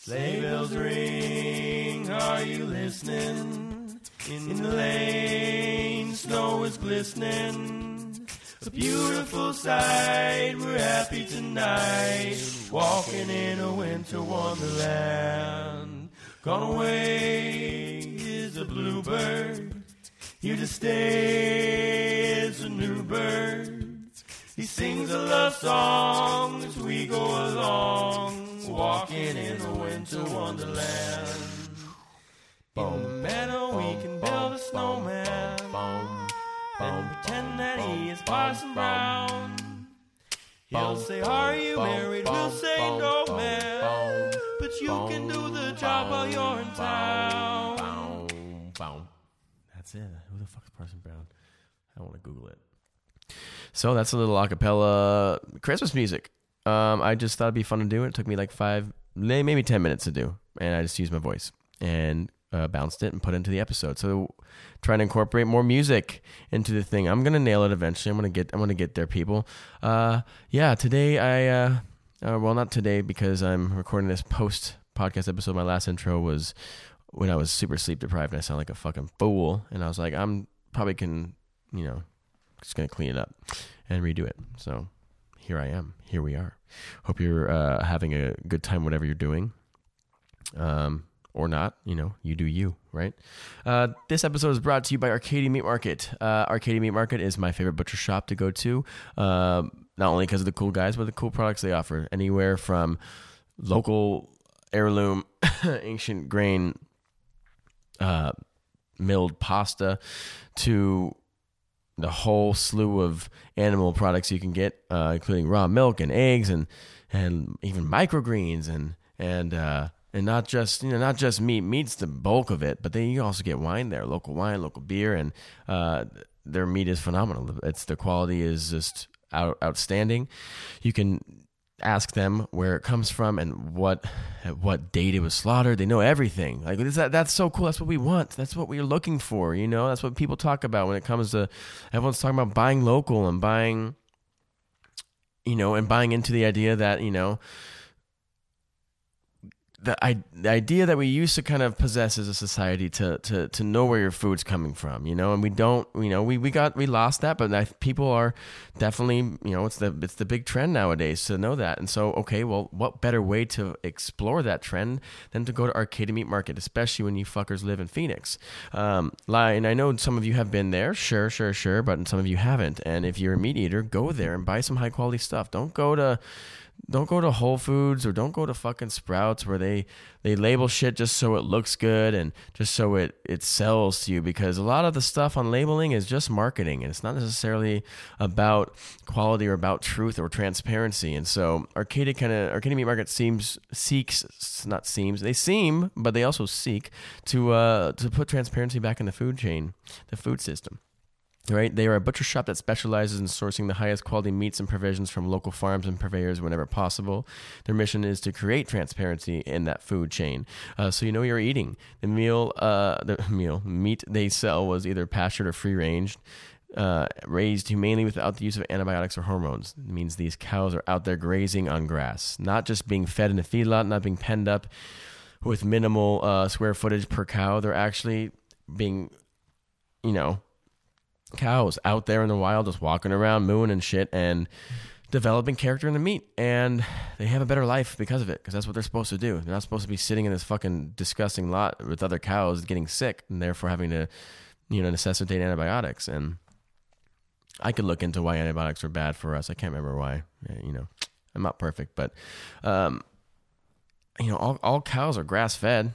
Sleigh bells ring, are you listening? In the lane, snow is glistening. A beautiful sight, we're happy tonight. Walking in a winter wonderland. Gone away is a bluebird. Here to stay is a new bird. He sings a love song as we go along, walking in a winter wonderland. In the meadow we can build a snowman. And pretend that he is Parson Brown. He'll say, Are you married? We'll say, No, man. But you can do the job while you're in town. That's it. Who the fuck is Parson Brown? I want to Google it. So that's a little acapella Christmas music. Um, I just thought it'd be fun to do. It took me like five, maybe ten minutes to do, and I just used my voice and uh, bounced it and put it into the episode. So trying to incorporate more music into the thing. I'm gonna nail it eventually. I'm gonna get. I'm gonna get there, people. Uh, yeah. Today I. Uh, uh, well, not today because I'm recording this post podcast episode. My last intro was when I was super sleep deprived and I sound like a fucking fool. And I was like, I'm probably can, you know, just gonna clean it up and redo it. So here I am. Here we are. Hope you're uh, having a good time, whatever you're doing. Um, or not, you know, you do you, right? Uh, this episode is brought to you by Arcadia Meat Market. Uh, Arcadia Meat Market is my favorite butcher shop to go to, uh, not only because of the cool guys, but the cool products they offer. Anywhere from local heirloom, ancient grain, uh, milled pasta to the whole slew of animal products you can get, uh, including raw milk and eggs and and even microgreens and and uh, and not just you know not just meat. Meat's the bulk of it, but then you also get wine there, local wine, local beer, and uh, their meat is phenomenal. It's the quality is just out, outstanding. You can ask them where it comes from and what what date it was slaughtered. They know everything. Like that, that's so cool. That's what we want. That's what we're looking for. You know, that's what people talk about when it comes to everyone's talking about buying local and buying, you know, and buying into the idea that you know the, I, the idea that we used to kind of possess as a society to, to, to know where your food's coming from, you know, and we don't, you know, we, we got, we lost that, but I, people are definitely, you know, it's the, it's the big trend nowadays to know that. And so, okay, well, what better way to explore that trend than to go to Arcadia Meat Market, especially when you fuckers live in Phoenix. Um, and I know some of you have been there, sure, sure, sure, but some of you haven't. And if you're a meat eater, go there and buy some high quality stuff. Don't go to, don't go to Whole Foods or don't go to fucking Sprouts where they they label shit just so it looks good and just so it it sells to you because a lot of the stuff on labeling is just marketing and it's not necessarily about quality or about truth or transparency. And so Arcadia kind of Arcadia Meat Market seems seeks not seems they seem but they also seek to uh to put transparency back in the food chain, the food system. Right, they are a butcher shop that specializes in sourcing the highest quality meats and provisions from local farms and purveyors whenever possible. Their mission is to create transparency in that food chain, uh, so you know you're eating. The meal, uh, the meal meat they sell was either pastured or free range. Uh, raised humanely without the use of antibiotics or hormones. It means these cows are out there grazing on grass, not just being fed in a feedlot, not being penned up with minimal uh, square footage per cow. They're actually being, you know, cows out there in the wild just walking around mooing and shit and developing character in the meat and they have a better life because of it because that's what they're supposed to do. They're not supposed to be sitting in this fucking disgusting lot with other cows getting sick and therefore having to you know necessitate antibiotics and i could look into why antibiotics are bad for us. I can't remember why you know. I'm not perfect but um you know all, all cows are grass fed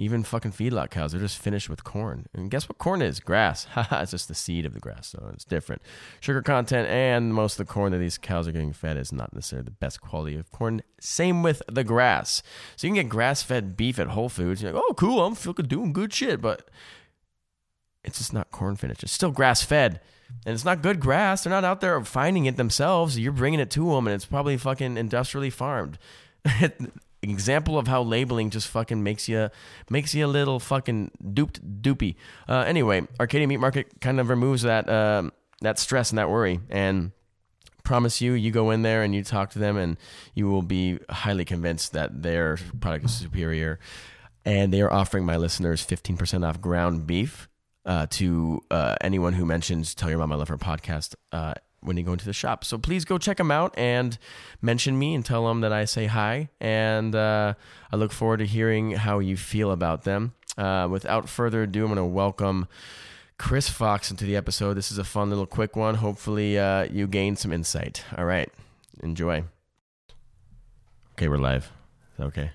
even fucking feedlot cows, they're just finished with corn. And guess what corn is? Grass. it's just the seed of the grass, so it's different. Sugar content and most of the corn that these cows are getting fed is not necessarily the best quality of corn. Same with the grass. So you can get grass fed beef at Whole Foods. You're like, oh, cool, I'm fucking doing good shit, but it's just not corn finished. It's still grass fed. And it's not good grass. They're not out there finding it themselves. You're bringing it to them, and it's probably fucking industrially farmed. example of how labeling just fucking makes you makes you a little fucking duped doopy. Uh, anyway, Arcadia Meat Market kind of removes that um, that stress and that worry and promise you, you go in there and you talk to them, and you will be highly convinced that their product is superior. And they are offering my listeners 15% off ground beef uh, to uh, anyone who mentions Tell Your Mom I Love Her podcast uh, when you go into the shop. So please go check them out and mention me and tell them that I say hi. And uh, I look forward to hearing how you feel about them. Uh, without further ado, I'm going to welcome Chris Fox into the episode. This is a fun little quick one. Hopefully, uh, you gain some insight. All right, enjoy. Okay, we're live. Okay?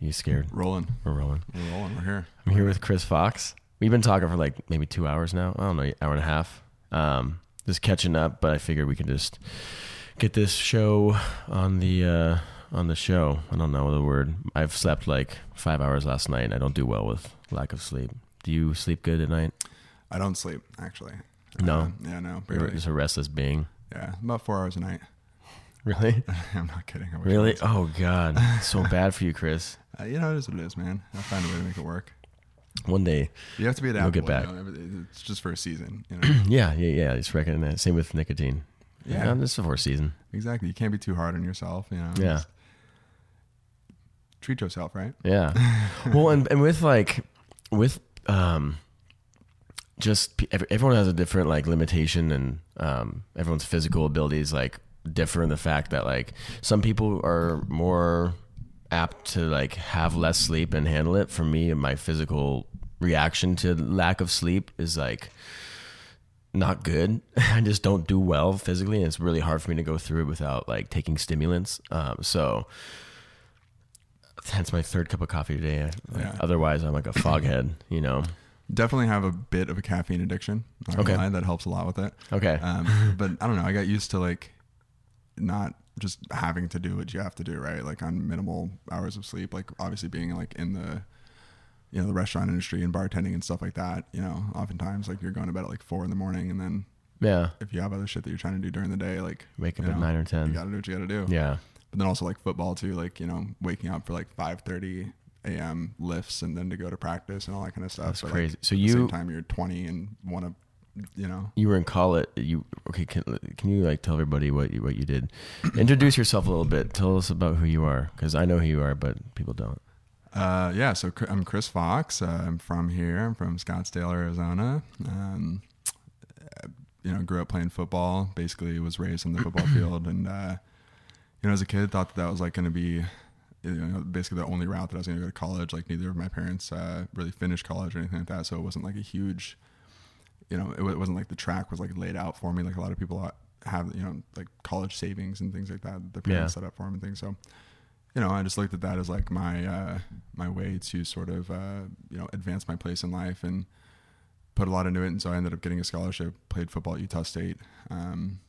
You scared? Rolling. We're rolling. We're rolling. We're here. I'm here with Chris Fox. We've been talking for like maybe two hours now. I don't know, hour and a half. Um, just catching up, but I figured we can just get this show on the uh, on the show. I don't know the word. I've slept like five hours last night. And I don't do well with lack of sleep. Do you sleep good at night? I don't sleep actually. No. Uh, yeah, no. You're just a restless being. Yeah, about four hours a night. Really? I'm not kidding. I I Really? Oh God, so bad for you, Chris. Uh, you know, it is what it is, man. I'll find a way to make it work. One day, You have to be adaptable. get back. You know? It's just for a season. You know. yeah, yeah, yeah. Just reckon that. Same with nicotine. Yeah. yeah this is for a season. exactly. You can't be too hard on yourself. You know. Yeah. Just treat yourself right. Yeah. well, and, and with like, with um, just everyone has a different like limitation, and um, everyone's physical abilities like differ in the fact that like some people are more apt to like have less sleep and handle it. For me, my physical reaction to lack of sleep is like not good. I just don't do well physically, and it's really hard for me to go through it without like taking stimulants. Um, so hence my third cup of coffee today. Like, Yeah. Otherwise, I'm like a foghead. You know. Definitely have a bit of a caffeine addiction. Okay. lie, that helps a lot with it. Okay. Um, but I don't know. I got used to like not just having to do what you have to do, right? Like on minimal hours of sleep. Like obviously being like in the you know the restaurant industry and bartending and stuff like that. You know, oftentimes like you're going to bed at like four in the morning, and then yeah. if you have other shit that you're trying to do during the day, like Wake up you at nine or ten, you got to do what you got to do. Yeah. But then also like football too, like you know waking up for like five thirty a.m. lifts and then to go to practice and all that kind of stuff. That's But, crazy. Like, So at the same you time you're 20 and want to, you know. you were in college. You okay? Can can you like tell everybody what you what you did? Introduce yourself a little bit. Tell us about who you are, because I know who you are, but people don't. Uh, yeah, so I'm Chris Fox. Uh, I'm from here. I'm from Scottsdale, Arizona. Um, uh, you know, grew up playing football. Basically, was raised on the football field, and uh, you know, as a kid, thought that that was like going to be, you know, basically the only route that I was going to go to college. Like neither of my parents uh, really finished college or anything like that, so it wasn't like a huge, you know, it, it wasn't like the track was like laid out for me. Like a lot of people have, you know, like college savings and things like that. Their parents Yeah. set up for them and things. So you know, I just looked at that as like my uh, my way to sort of uh, you know advance my place in life and put a lot into it. And so I ended up getting a scholarship. Played football at Utah State. Um,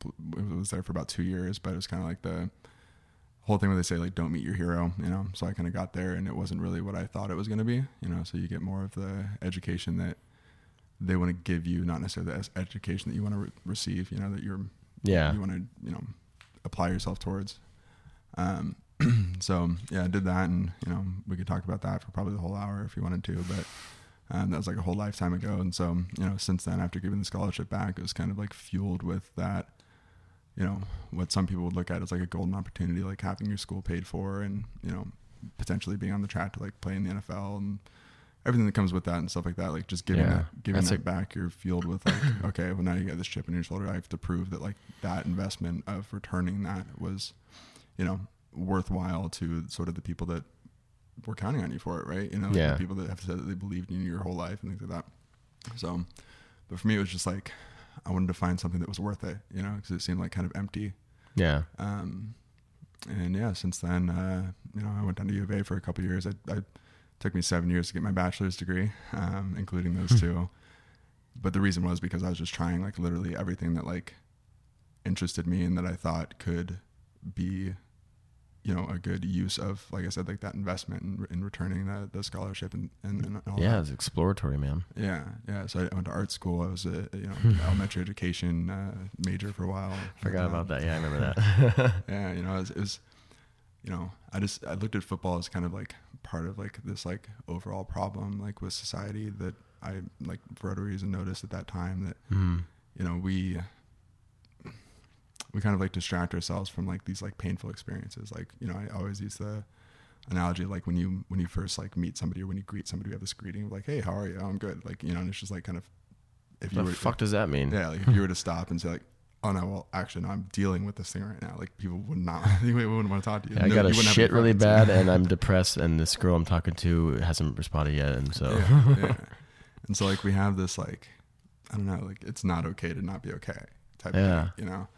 pl- was there for about two years, but it was kind of like the whole thing where they say like don't meet your hero, you know. So I kind of got there, and it wasn't really what I thought it was going to be, you know. So you get more of the education that they want to give you, not necessarily the education that you want to re- receive, you know, that you're Yeah. you want to you know apply yourself towards um so yeah i did that and you know we could talk about that for probably the whole hour if you wanted to but um, that was like a whole lifetime ago and so you know since then after giving the scholarship back it was kind of like fueled with that you know what some people would look at as like a golden opportunity like having your school paid for and you know potentially being on the track to like play in the nfl and everything that comes with that and stuff like that like just giving Yeah. that giving That's that a- back you're fueled with like okay well now you got this chip on your shoulder i have to prove that like that investment of returning that was you know worthwhile to sort of the people that were counting on you for it right you know like Yeah. the people that have said that they believed in you your whole life and things like that so but for me it was just like i wanted to find something that was worth it you know because it seemed like kind of empty Yeah. um, and yeah, since then, uh, you know, I went down to U of A for a couple of years. I, I took me seven years to get my bachelor's degree, um, including those two. But the reason was because I was just trying like literally everything that like interested me and that I thought could be, you know, a good use of, like I said, like that investment in, in returning the, the scholarship and, and, and all Yeah. that. It's exploratory, man. Yeah, yeah. So I went to art school. I was a you know elementary education uh, major for a while. Forgot Um, about that. Yeah, I remember that. yeah, you know, it was, it was, you know, I just I looked at football as kind of like part of like this like overall problem like with society that I like for whatever reason noticed at that time that mm. you know we we kind of like distract ourselves from like these like painful experiences. Like you know, I always use the analogy like when you when you first like meet somebody or when you greet somebody, we have this greeting of like, "Hey, how are you? Oh, I'm good." Like you know, and it's just like kind of if you the were fuck does that mean? yeah, like if you were to stop and say like, "Oh no, well actually no, I'm dealing with this thing right now," like people would not, they wouldn't want to talk to you. Yeah, I got a you wouldn't have shit really bad, and I'm depressed, and this girl I'm talking to hasn't responded yet, and so yeah, yeah. And so like we have this like I don't know, like it's not okay to not be okay type Yeah. of thing, you know?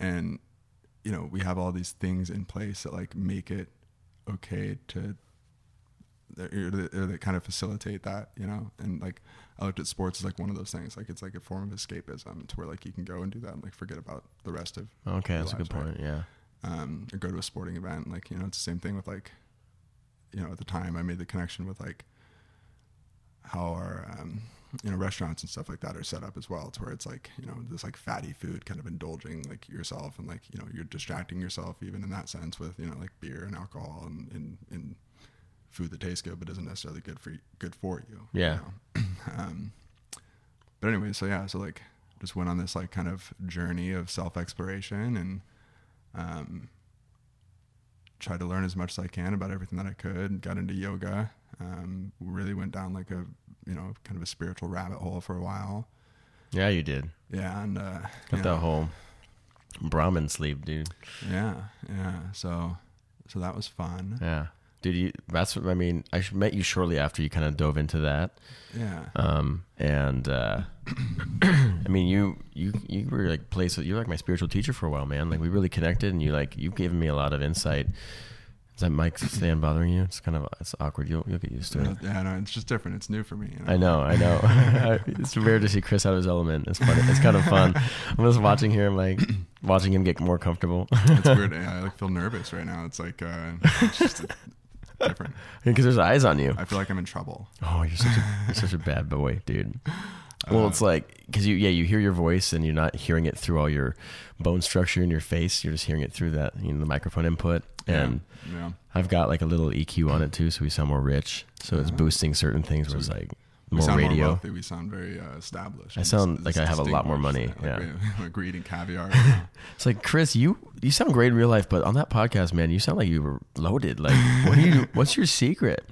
And you know, we have all these things in place that like make it okay to or that, or that kind of facilitate that, you know? And like I looked at sports as like one of those things. Like it's like a form of escapism to where like you can go and do that and like forget about the rest of okay, that's a good lives, right? point. Yeah, um, or go to a sporting event. Like, you know, it's the same thing with like, you know, at the time I made the connection with like how our, um, you know, restaurants and stuff like that are set up as well. to where it's like, you know, this like fatty food kind of indulging like yourself and like, you know, you're distracting yourself even in that sense with, you know, like beer and alcohol and, and, and food that tastes good but isn't necessarily good for you, good for you. you Yeah. know? um, but anyway, so yeah, so like just went on this like kind of journey of self exploration and um, tried to learn as much as I can about everything that I could. Got into yoga. Um, really went down like a you know kind of a spiritual rabbit hole for a while. yeah, you did. Yeah, and uh, Got that know, whole Brahmin sleep, dude. yeah, yeah. So so that was fun. Yeah, dude. You, that's what I mean. I met you shortly after you kind of dove into that. Yeah, Um, and uh, I mean, you you you were like place. You were like my spiritual teacher for a while, man. Like we really connected, and you like you've given me a lot of insight. Is that mic stand bothering you? It's kind of it's awkward. You'll you'll get used to it. yeah. No, it's just different. It's new for me. you I know, I know. it's weird to see Chris out of his element. It's funny. It's kind of fun. I'm just watching here. I'm like watching him get more comfortable It's weird. Yeah, I like feel nervous right now. It's like uh, it's just different. because there's eyes on you. I feel like I'm in trouble. Oh, you're such a you're such a bad boy, dude. Well, Uh, it's like because you yeah you hear your voice and you're not hearing it through all your bone structure in your face. You're just hearing it through that you know the microphone input. And yeah. I've got like a little EQ on it too, so we sound more rich. So it's Uh-huh. boosting certain things. Where it's like We more sound radio. more wealthy. We sound very uh, established. I sound like I have a lot more money, Like, yeah. like we're eating caviar. right. It's like Chris, you you sound great in real life, but on that podcast, man, you sound like you were loaded. Like, what are you? What's your secret?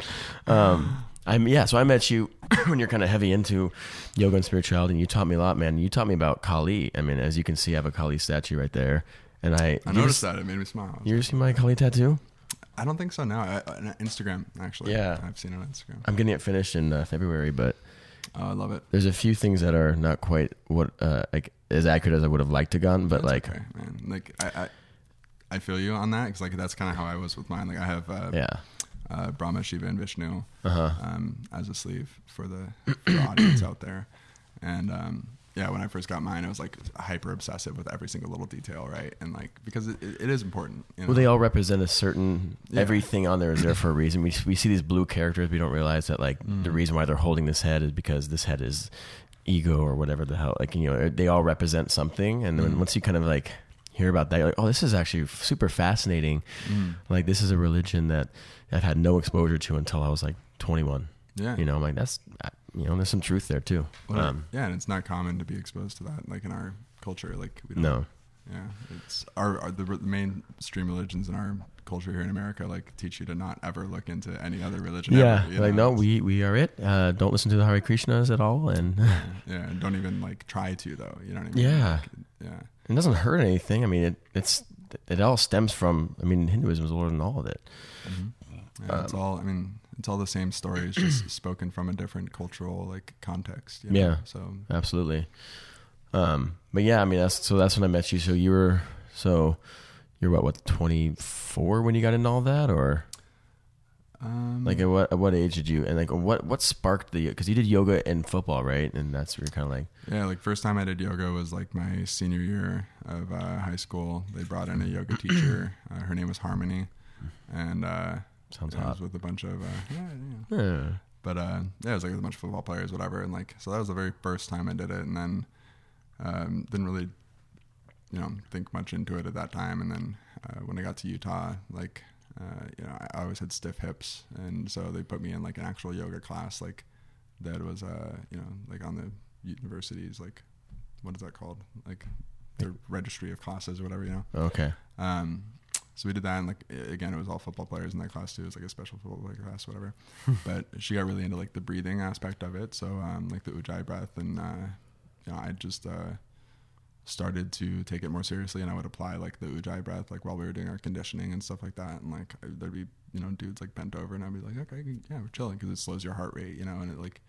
Um, I'm yeah. So I met you when you're kind of heavy into yoga and spirituality, and you taught me a lot, man. You taught me about Kali. I mean, as you can see, I have a Kali statue right there, and I. I noticed ever- that. It made me smile. You ever seen my Kali tattoo? I don't think so now. I, on Instagram, actually. Yeah. I've seen it on Instagram. I'm getting it finished in uh, February, but Oh, I love it. there's a few things that are not quite what uh, like as accurate as I would have liked to gone. But That's like, okay, man. Like I, I, I feel you on that because like that's kind of how I was with mine. Like I have uh, yeah, uh, Brahma, Shiva, and Vishnu uh huh. um, as a sleeve for the, for the audience out there. And um, yeah, when I first got mine, I was like hyper obsessive with every single little detail, right? And like because it, it is important. You know? Well, they all represent a certain. Yeah. Everything on there is there for a reason. We we see these blue characters. We don't realize that like the Mm. reason why they're holding this head is because this head is ego or whatever the hell. Like you know, they all represent something. And then Mm. once you kind of like hear about that, you're like, oh, this is actually super fascinating. Mm. Like this is a religion that I've had no exposure to until I was like 21. Yeah. You know, I'm like that's uh, you know, there's some truth there too. Well, Um, yeah, and it's not common to be exposed to that, like in our culture. Like we don't. no. Yeah, it's our, our the, the mainstream religions in our culture here in America like teach you to not ever look into any other religion. Yeah, ever, like know? no, we we are it. Uh, don't listen to the Hare Krishnas at all, and Yeah, and don't even like try to though. You know what I mean? Yeah. Like, yeah. it doesn't hurt anything. I mean, it it's it all stems from. I mean, Hinduism is older than all of it. Yeah, it's Um, all. I mean, it's all the same stories, just spoken from a different cultural like context. You know? Yeah. So Absolutely. Um, but yeah, I mean, that's so that's when I met you. So you were so you're what what 24 when you got into all that, or um, like at what at what age did you and like what what sparked the because you did yoga and football, right? And that's where you're kind of like yeah, like first time I did yoga was like my senior year of uh, high school. They brought in a yoga teacher. Uh, her name was Harmony, and uh, sounds I was hot. with a bunch of uh, yeah, yeah. Yeah. But uh, yeah, it was like with a bunch of football players, whatever, and like so that was the very first time I did it, and then um, didn't really, you know, think much into it at that time. And then uh, when I got to Utah, like uh, you know, I always had stiff hips, and so they put me in like an actual yoga class, like that was uh, you know, like on the universities, like what is that called, like their registry of classes or whatever, you know. Okay. Um, so we did that, and like again, it was all football players in that class too. It was like a special football player class, whatever. but she got really into like the breathing aspect of it, so um, like the ujjayi breath, and uh, you know, I just uh, started to take it more seriously, and I would apply like the ujjayi breath, like while we were doing our conditioning and stuff like that, and like I- there'd be you know dudes like bent over, and I'd be like, okay, yeah, we're chilling because it slows your heart rate, you know, and it like,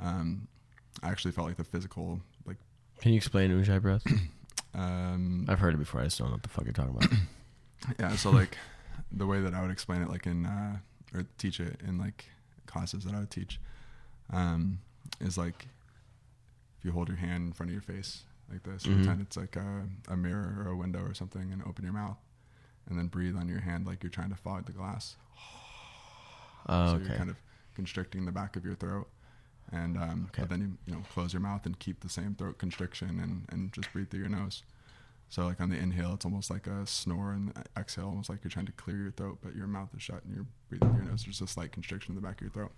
um, I actually felt like the physical like. Can you explain Ujjayi breath? Um, I've heard it before. I just don't know what the fuck you're talking about. Yeah, so like the way that I would explain it, like in uh, or teach it in like classes that I would teach, um, is like if you hold your hand in front of your face like this, Mhm. pretend it's like a, a mirror or a window or something, and open your mouth, and then breathe on your hand like you're trying to fog the glass. Oh, so okay. you're kind of constricting the back of your throat, and um, Okay. but then you you know close your mouth and keep the same throat constriction and and just breathe through your nose. So like on the inhale, it's almost like a snore, and the exhale, almost like you're trying to clear your throat, but your mouth is shut and you're breathing through your nose. There's a slight constriction in the back of your throat.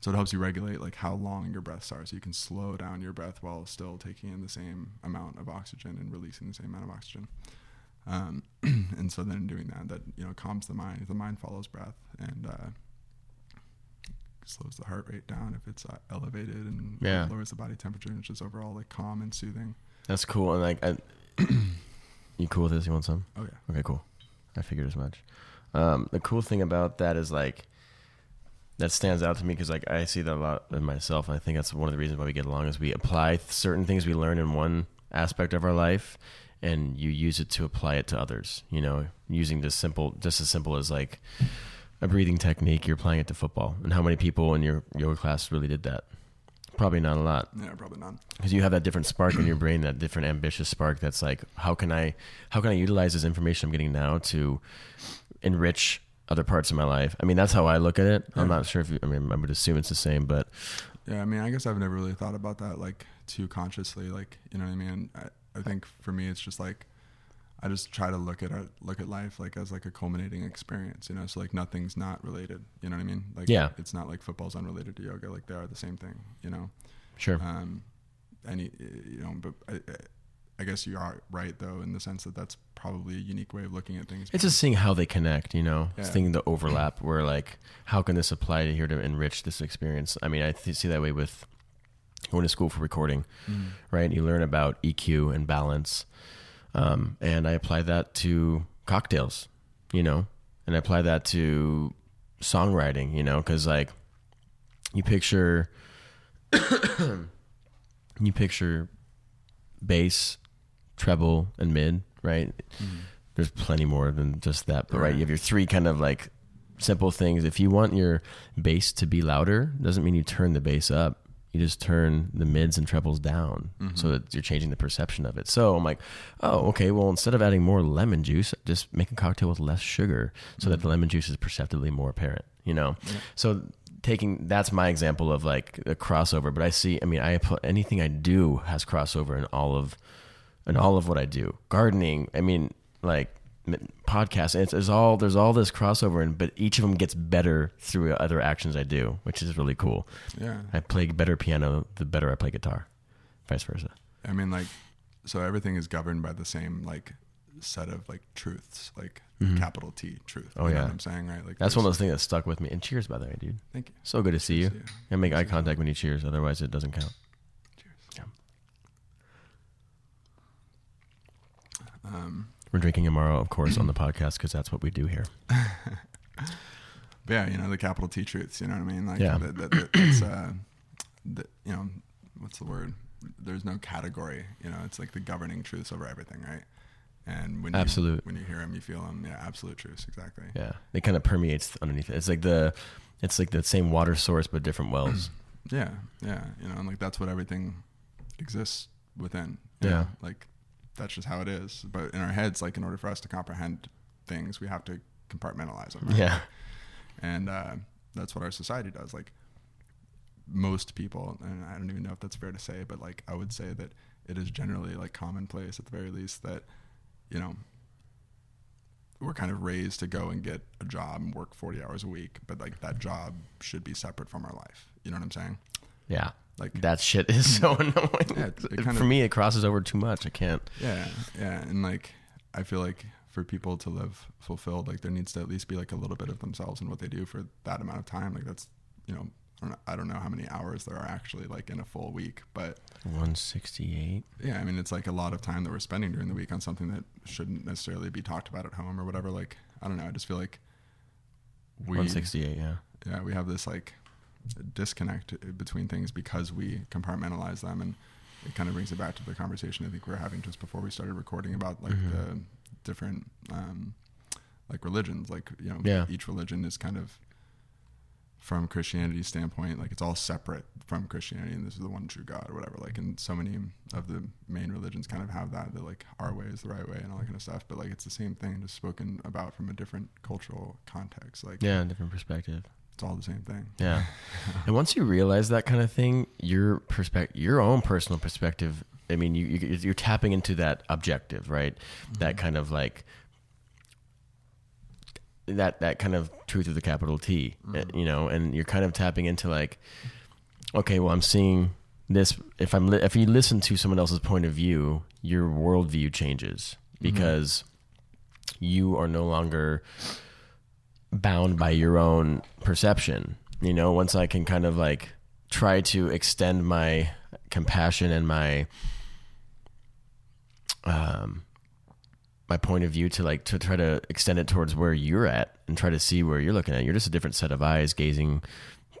So it helps you regulate like how long your breaths are, so you can slow down your breath while still taking in the same amount of oxygen and releasing the same amount of oxygen. Um, and so then doing that, that you know calms the mind. The mind follows breath and uh, slows the heart rate down if it's uh, elevated and Yeah. lowers the body temperature. And it's just overall like calm and soothing. That's cool. And like, I, you cool with this? You want some? Oh yeah. Okay, cool. I figured as much. Um, the cool thing about that is like that stands out to me because like I see that a lot in myself. And I think that's one of the reasons why we get along is we apply th- certain things we learn in one aspect of our life, and you use it to apply it to others. You know, using just simple, just as simple as like a breathing technique. You're applying it to football, and how many people in your yoga class really did that? Probably not a lot Yeah, probably not. because you have that different spark in your brain, that different ambitious spark. That's like, how can I, how can I utilize this information I'm getting now to enrich other parts of my life? I mean, that's how I look at it. I'm not sure if you, I mean, I would assume it's the same, but Yeah, I mean, I guess I've never really thought about that like too consciously. Like, you know what I mean? I, I think for me, it's just like I just try to look at it, look at life like as like a culminating experience. You know, so like nothing's not related. You know what I mean? Like, Yeah. it's not like football's unrelated to yoga. Like they are the same thing. You know, sure. um, any you know, but I, I- guess you are right though in the sense that that's probably a unique way of looking at things. It's just seeing how they connect, you know, It's Yeah. seeing the overlap where like, how can this apply to here to enrich this experience? I mean, I th- see that way with going to school for recording. Mm. right? You learn about EQ and balance. Um, and I apply that to cocktails, you know, and I apply that to songwriting, you know, because like you picture, you picture bass, treble, and mid, right? There's plenty more than just that, but right, Right. you have your three kind of like simple things. If you want your bass to be louder, doesn't mean you turn the bass up. You just turn the mids and trebles down, mm-hmm. so that you're changing the perception of it. So I'm like, oh, okay. Well, instead of adding more lemon juice, just make a cocktail with less sugar, so that mm-hmm. the lemon juice is perceptibly more apparent. You know, so taking that's my example of like a crossover. But I see, I mean, I put anything I do has crossover in all of in all of what I do. Gardening, I mean, like m- podcasts. It's, there's all there's all this crossover, and but each of them gets better through other actions I do, which is really cool. Yeah. I play better piano the better I play guitar, vice versa. I mean, like, so everything is governed by the same like set of like truths, like capital T truth. Mm-hmm. Oh, you know yeah. what I'm saying, right? Like That's one of those things that stuck with me. And cheers, by the way, dude. Thank you. So good to see you. See you. And make eye contact when you cheers, otherwise it doesn't count. Cheers. Um, We're drinking Amaro, of course, on the podcast because that's what we do here. yeah, you know the capital T truths. You know what I mean? Like, Yeah. that, that, that, it's, uh, the, you know, what's the word? There's no category. You know, it's like the governing truths over everything, right? And when Absolute. you, when you hear them, you feel them. Yeah, absolute truths, exactly. Yeah, it kind of permeates underneath it. It's like the, it's like the same water source but different wells. Yeah, yeah, you know, and like that's what everything exists within. Yeah. know? like that's just how it is. But in our heads, like in order for us to comprehend things, we have to compartmentalize them. right? yeah, and uh, that's what our society does. Like most people, and I don't even know if that's fair to say, but like I would say that it is generally like commonplace at the very least that you know we're kind of raised to go and get a job and work 40 hours a week but like that job should be separate from our life you know what i'm saying yeah. Like that shit is so annoying. Yeah, it- it For of- me, it crosses over too much. I can't. Yeah, yeah, and like I feel like for people to live fulfilled, like there needs to at least be like a little bit of themselves in what they do for that amount of time. Like that's you know I don't know, I don't know how many hours there are actually like in a full week, but 168. yeah, I mean it's like a lot of time that we're spending during the week on something that shouldn't necessarily be talked about at home or whatever. Like I don't know, I just feel like we 168, yeah. yeah we have this like disconnect between things because we compartmentalize them and it kind of brings it back to the conversation i think we were having just before we started recording about like Mhm. the different um like religions like you know Yeah. each religion is kind of from christianity's standpoint like it's all separate from christianity and this is the one true god or whatever like and so many of the main religions kind of have that that like our way is the right way and all that kind of stuff but like it's the same thing just spoken about from a different cultural context like Yeah, a different perspective. It's all the same thing Yeah. and once you realize that kind of thing, your perspective, your own personal perspective, I mean, you, you you're tapping into that objective, right? That mm-hmm. kind of like that that kind of truth with the capital T, uh, you know, and you're kind of tapping into like, okay, well, I'm seeing this. If I'm li- if you listen to someone else's point of view, your worldview changes mm-hmm. because you are no longer bound by your own perception. You know, once I can kind of like try to extend my compassion and my um my point of view to like to try to extend it towards where you're at and try to see where you're looking at. You're just a different set of eyes gazing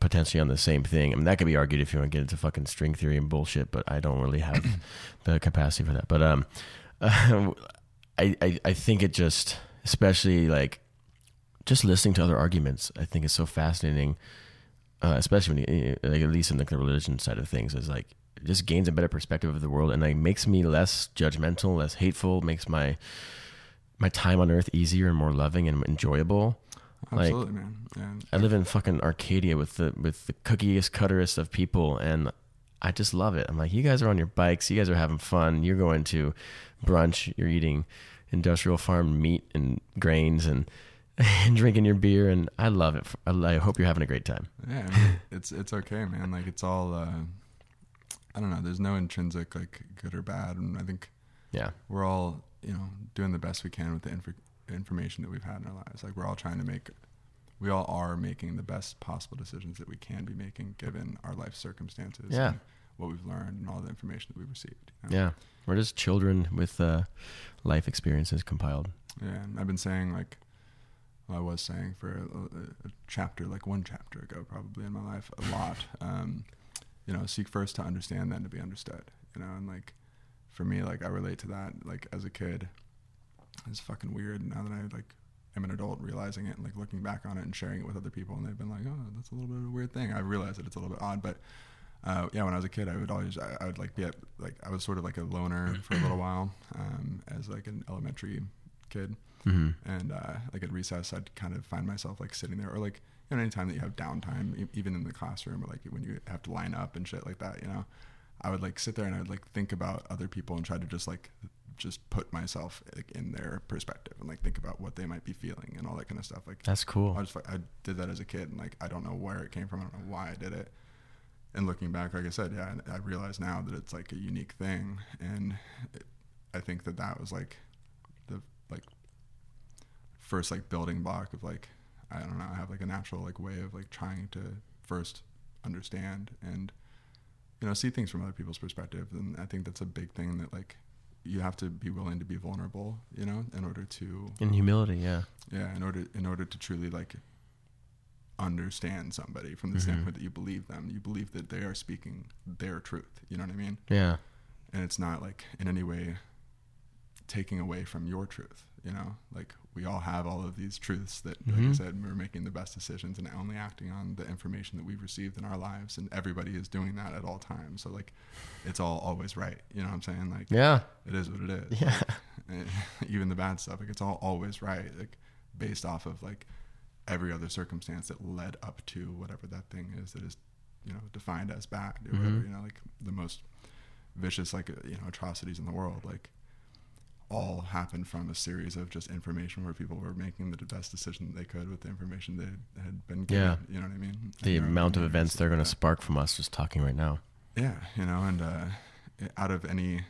potentially on the same thing. I mean, that could be argued if you want to get into fucking string theory and bullshit, but I don't really have the capacity for that. But um, I, I I think it just, especially like just listening to other arguments, I think is so fascinating. Uh, especially when you, like at least in the religion side of things, is like it just gains a better perspective of the world and like makes me less judgmental, less hateful, makes my my time on earth easier and more loving and enjoyable. Like- Absolutely, man. Yeah. I live in fucking Arcadia with the with the cookiest cutterest of people, and I just love it. I'm like, you guys are on your bikes, you guys are having fun. You're going to brunch, you're eating industrial farm meat and grains, and and drinking your beer, and I love it. I, hope you're having a great time. Yeah, I mean, it's it's okay, man. Like it's all uh, I don't know. There's no intrinsic like good or bad, and I think Yeah, we're all you know doing the best we can with the inf- information that we've had in our lives. Like we're all trying to make, we all are making the best possible decisions that we can be making given our life circumstances. Yeah. And what we've learned and all the information that we've received. you know? yeah. We're just children with uh, life experiences compiled. Yeah, and I've been saying like well, I was saying for a, a chapter, like one chapter ago, probably in my life, a lot. Um, you know, seek first to understand, then to be understood. You know, and like for me, like I relate to that. Like as a kid, it's fucking weird. Now that I like am an adult, realizing it and like looking back on it and sharing it with other people, and they've been like, "Oh, that's a little bit of a weird thing." I realize that it's a little bit odd, but uh, yeah, when I was a kid, I would always, I, I would like be at, like, I was sort of like a loner for a little while, um, as like an elementary kid. Mm-hmm. And, uh, like at recess, I'd kind of find myself like sitting there or like, you know, anytime that you have downtime, e- even in the classroom or like when you have to line up and shit like that, you know, I would like sit there and I would like think about other people and try to just like, just put myself like, in their perspective and like think about what they might be feeling and all that kind of stuff. Like, That's cool. I just I did that as a kid, and like I don't know where it came from. I don't know why I did it. And looking back, like I said, yeah, I realize now that it's like a unique thing, and it, I think that that was like like first like building block of like I don't know. I have like a natural like way of like trying to first understand and you know see things from other people's perspective, and I think that's a big thing that like you have to be willing to be vulnerable, you know, in order to In humility, yeah. yeah in order in order to truly like understand somebody from the Mhm. standpoint that you believe them you believe that they are speaking their truth you know what i mean Yeah. and it's not like in any way taking away from your truth you know like we all have all of these truths that like i Mhm. said we're making the best decisions and only acting on the information that we've received in our lives and everybody is doing that at all times so like it's all always right you know what i'm saying like Yeah. it is what it is Yeah. and even the bad stuff like it's all always right like based off of like every other circumstance that led up to whatever that thing is that is you know defined as bad or whatever Mhm. you know like the most vicious like uh, you know atrocities in the world like all happened from a series of just information where people were making the best decision they could with the information they had been given Yeah. you know what i mean The amount of events they're going to spark from us just talking right now. yeah, you know, and uh, out of any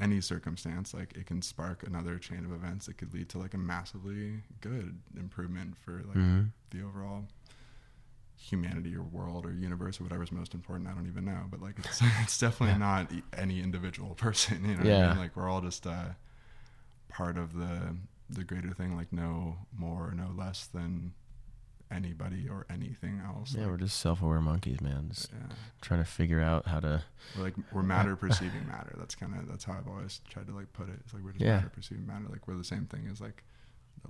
any circumstance, like it can spark another chain of events that could lead to like a massively good improvement for like Mhm. the overall humanity or world or universe or whatever's most important. I don't even know, but like it's it's definitely not e- any individual person. You know, what I Yeah. mean? like we're all just uh, part of the the greater thing. Like no more, or no less than anybody or anything else. Yeah, Like, we're just self-aware monkeys, man. Just yeah. trying to figure out how to. We're like we're matter perceiving matter. That's kind of that's how I've always tried to like put it. It's like we're just Yeah. matter perceiving matter. Like we're the same thing as like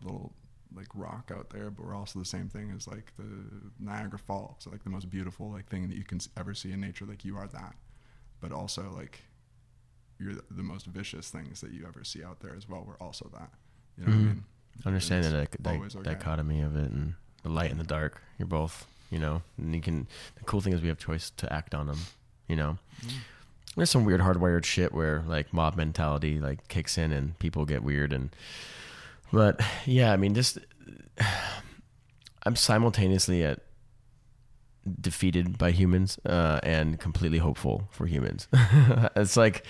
a little like rock out there, but we're also the same thing as like the Niagara Falls, like the most beautiful like thing that you can ever see in nature. Like you are that, but also like you're the- the most vicious things that you ever see out there as well. We're also that. You know Mhm. what I mean? Understand the It's dic- dic- always organic. dichotomy of it and the light and the dark. You're both, you know, and you can. The cool thing is we have choice to act on them. You know, Mm. there's some weird hardwired shit where like mob mentality like kicks in and people get weird and. But yeah, I mean, just I'm simultaneously at defeated by humans uh, and completely hopeful for humans. it's like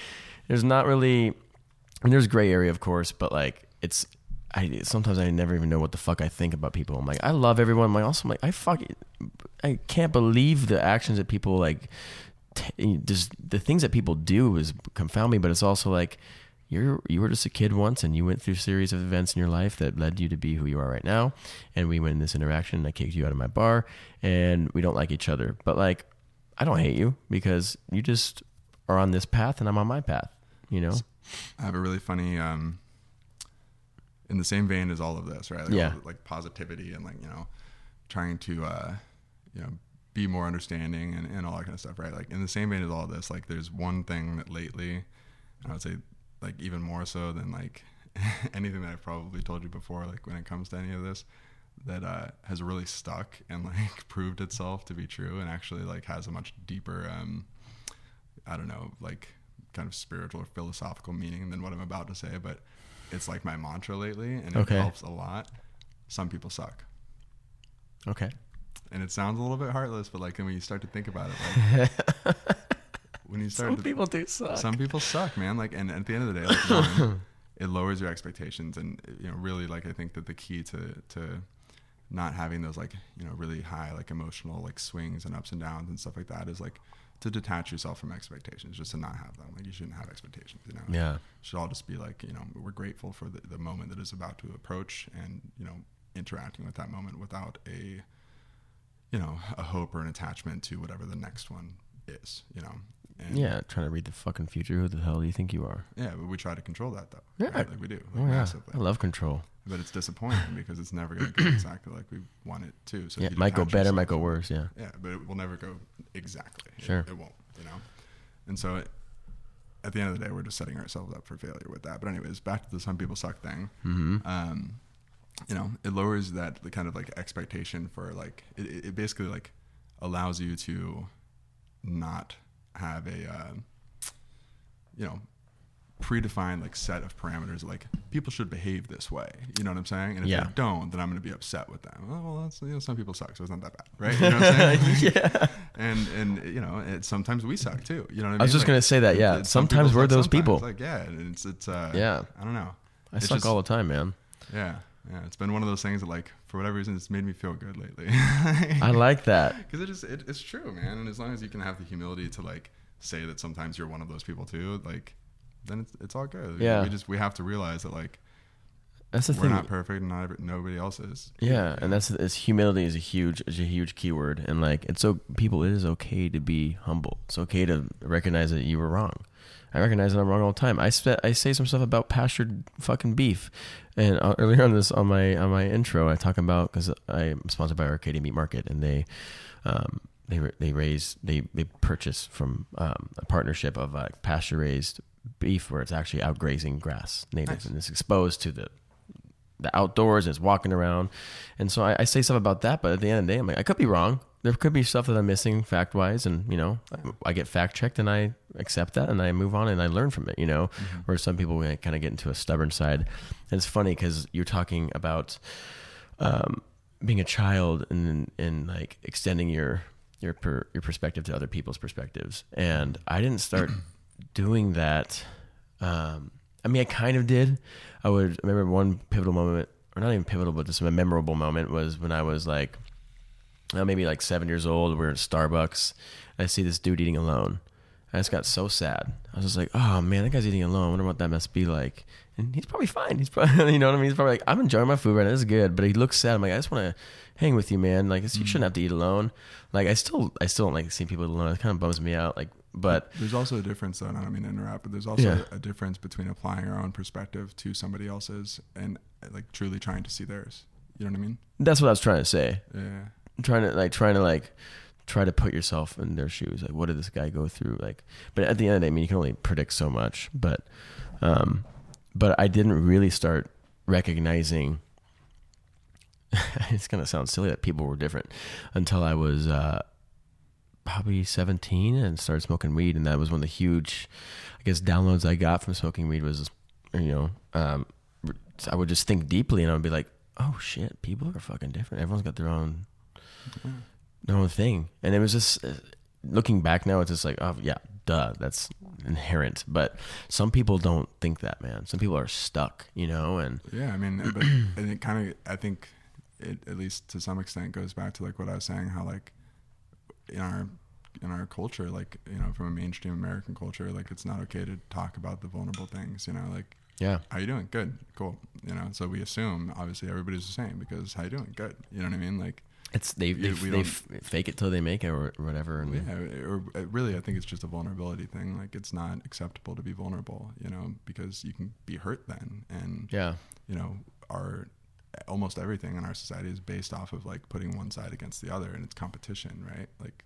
there's not really. Mean, there's gray area, of course, but like it's. I sometimes I never even know what the fuck I think about people. I'm like, I love everyone. I'm like, also, I'm like, I fuck, I can't believe the actions that people like. T- just the things that people do is confound me. But it's also like, you're you were just a kid once, and you went through a series of events in your life that led you to be who you are right now. And we went in this interaction, and I kicked you out of my bar, and we don't like each other. But like, I don't hate you because you just are on this path, and I'm on my path. You know? I have a really funny, um, in the same vein as all of this, right? Like, Yeah. the, like positivity and like you know, trying to uh, you know be more understanding and, and all that kind of stuff, right? Like in the same vein as all this, like there's one thing that lately, I would say, like even more so than like anything that I've probably told you before, like when it comes to any of this, that uh, has really stuck and like proved itself to be true and actually like has a much deeper, um, I don't know, like kind of spiritual or philosophical meaning than what I'm about to say, but it's like my mantra lately and it Okay. helps a lot. Some people suck. Okay. And it sounds a little bit heartless, but like when you start to think about it, like when you start Some to, people do suck. some people suck, man. Like, and at the end of the day, like, one, it lowers your expectations, and you know, really, like, I think that the key to to not having those like you know really high like emotional like swings and ups and downs and stuff like that is like to detach yourself from expectations, just to not have them. Like, you shouldn't have expectations, you know. Yeah. It should all just be like you know we're grateful for the, the moment that is about to approach, and you know interacting with that moment without a you know a hope or an attachment to whatever the next one is, you know. And Yeah, trying to read the fucking future. Who the hell do you think you are? Yeah, but we try to control that though. Yeah. right? like we do, like Oh, yeah. massively. I love control. But it's disappointing because it's never going to go exactly like we want it to. So yeah, you might go better, yourself might go worse. Yeah. Yeah, but it will never go exactly. Sure. it, won't. You know, and so it, at the end of the day, we're just setting ourselves up for failure with that. But anyways, back to the some people suck thing. Mm-hmm. Um, you know, it lowers that the kind of like expectation for like it, it it basically like allows you to not have a uh, you know predefined like set of parameters like people should behave this way you know what i'm saying and if Yeah. they don't then i'm going to be upset with them oh, well that's you know some people suck so it's not that bad right you know what i'm saying yeah. and and you know it, sometimes we suck too you know what i mean I was just Like, gonna say that. Yeah. it- some Sometimes we're those sometimes. people. like yeah and it's it's uh Yeah. i don't know I It's suck just- all the time, man. yeah yeah it's been one of those things that like for whatever reason it's made me feel good lately I like that. because it is it, it's true man and as long as you can have the humility to like say that sometimes you're one of those people too like then it's, it's all good Yeah. we just we have to realize that like That's the we're thing. not perfect and not every, nobody else is Yeah, and that's it's humility is a huge is a huge keyword, and like it's so people it is okay to be humble. It's okay to recognize that you were wrong. I recognize that I'm wrong all the time. I I say some stuff about pastured fucking beef, and uh, earlier on this on my on my intro I talk about because I'm sponsored by Arcadia Meat Market, and they um they they raise they they purchase from um, a partnership of uh, pasture raised beef where it's actually out grazing grass native Nice. and it's exposed to the the outdoors and it's walking around. And so I, I say stuff about that, but at the end of the day, I'm like, I could be wrong. There could be stuff that I'm missing fact wise, and you know, I, I get fact checked and I accept that and I move on and I learn from it. You know, where some people we kind of get into a stubborn side. And it's funny because you're talking about um, being a child and and like extending your your per, your perspective to other people's perspectives. And I didn't start doing that. Um, I mean, I kind of did. I would I remember one pivotal moment, or not even pivotal, but just a memorable moment was when I was like, maybe like seven years old. We are at Starbucks. I see this dude eating alone. I just got so sad. I was just like, oh man, that guy's eating alone. I wonder what that must be like. And he's probably fine. He's probably, you know what I mean? He's probably like, I'm enjoying my food right now. This is good. But he looks sad. I'm like, I just want to hang with you, man. Like, you shouldn't have to eat alone. Like, I still, I still don't like seeing people alone. It kind of bums me out. Like, but there's also a difference, though. And I don't mean to interrupt, but there's also Yeah. a difference between applying our own perspective to somebody else's and like truly trying to see theirs. You know what I mean? that's what I was trying to say. Yeah. trying to like trying to like try to put yourself in their shoes like what did this guy go through like but at the end of the day i mean you can only predict so much but um but i didn't really start recognizing it's gonna sound silly that people were different until i was uh probably 17 and started smoking weed and that was one of the huge i guess downloads i got from smoking weed was you know um i would just think deeply and i would be like oh shit people are fucking different everyone's got their own their own thing. And it was just uh, looking back now, it's just like, oh yeah, duh, that's inherent. But some people don't think that, man. Some people are stuck, you know. And Yeah, I mean, but and it kind of, I think, it at least to some extent goes back to like what I was saying, how like in our in our culture, like you know, from a mainstream American culture, like it's not okay to talk about the vulnerable things. You know, like yeah, how you doing? Good, cool. You know, so we assume obviously everybody's the same because how you doing? Good. You know what I mean? Like it's they they, they f- fake it till they make it or whatever. And yeah, or really, I think it's just a vulnerability thing. Like it's not acceptable to be vulnerable. You know, because you can be hurt then, and yeah, you know, our almost everything in our society is based off of like putting one side against the other, and it's competition, right? Like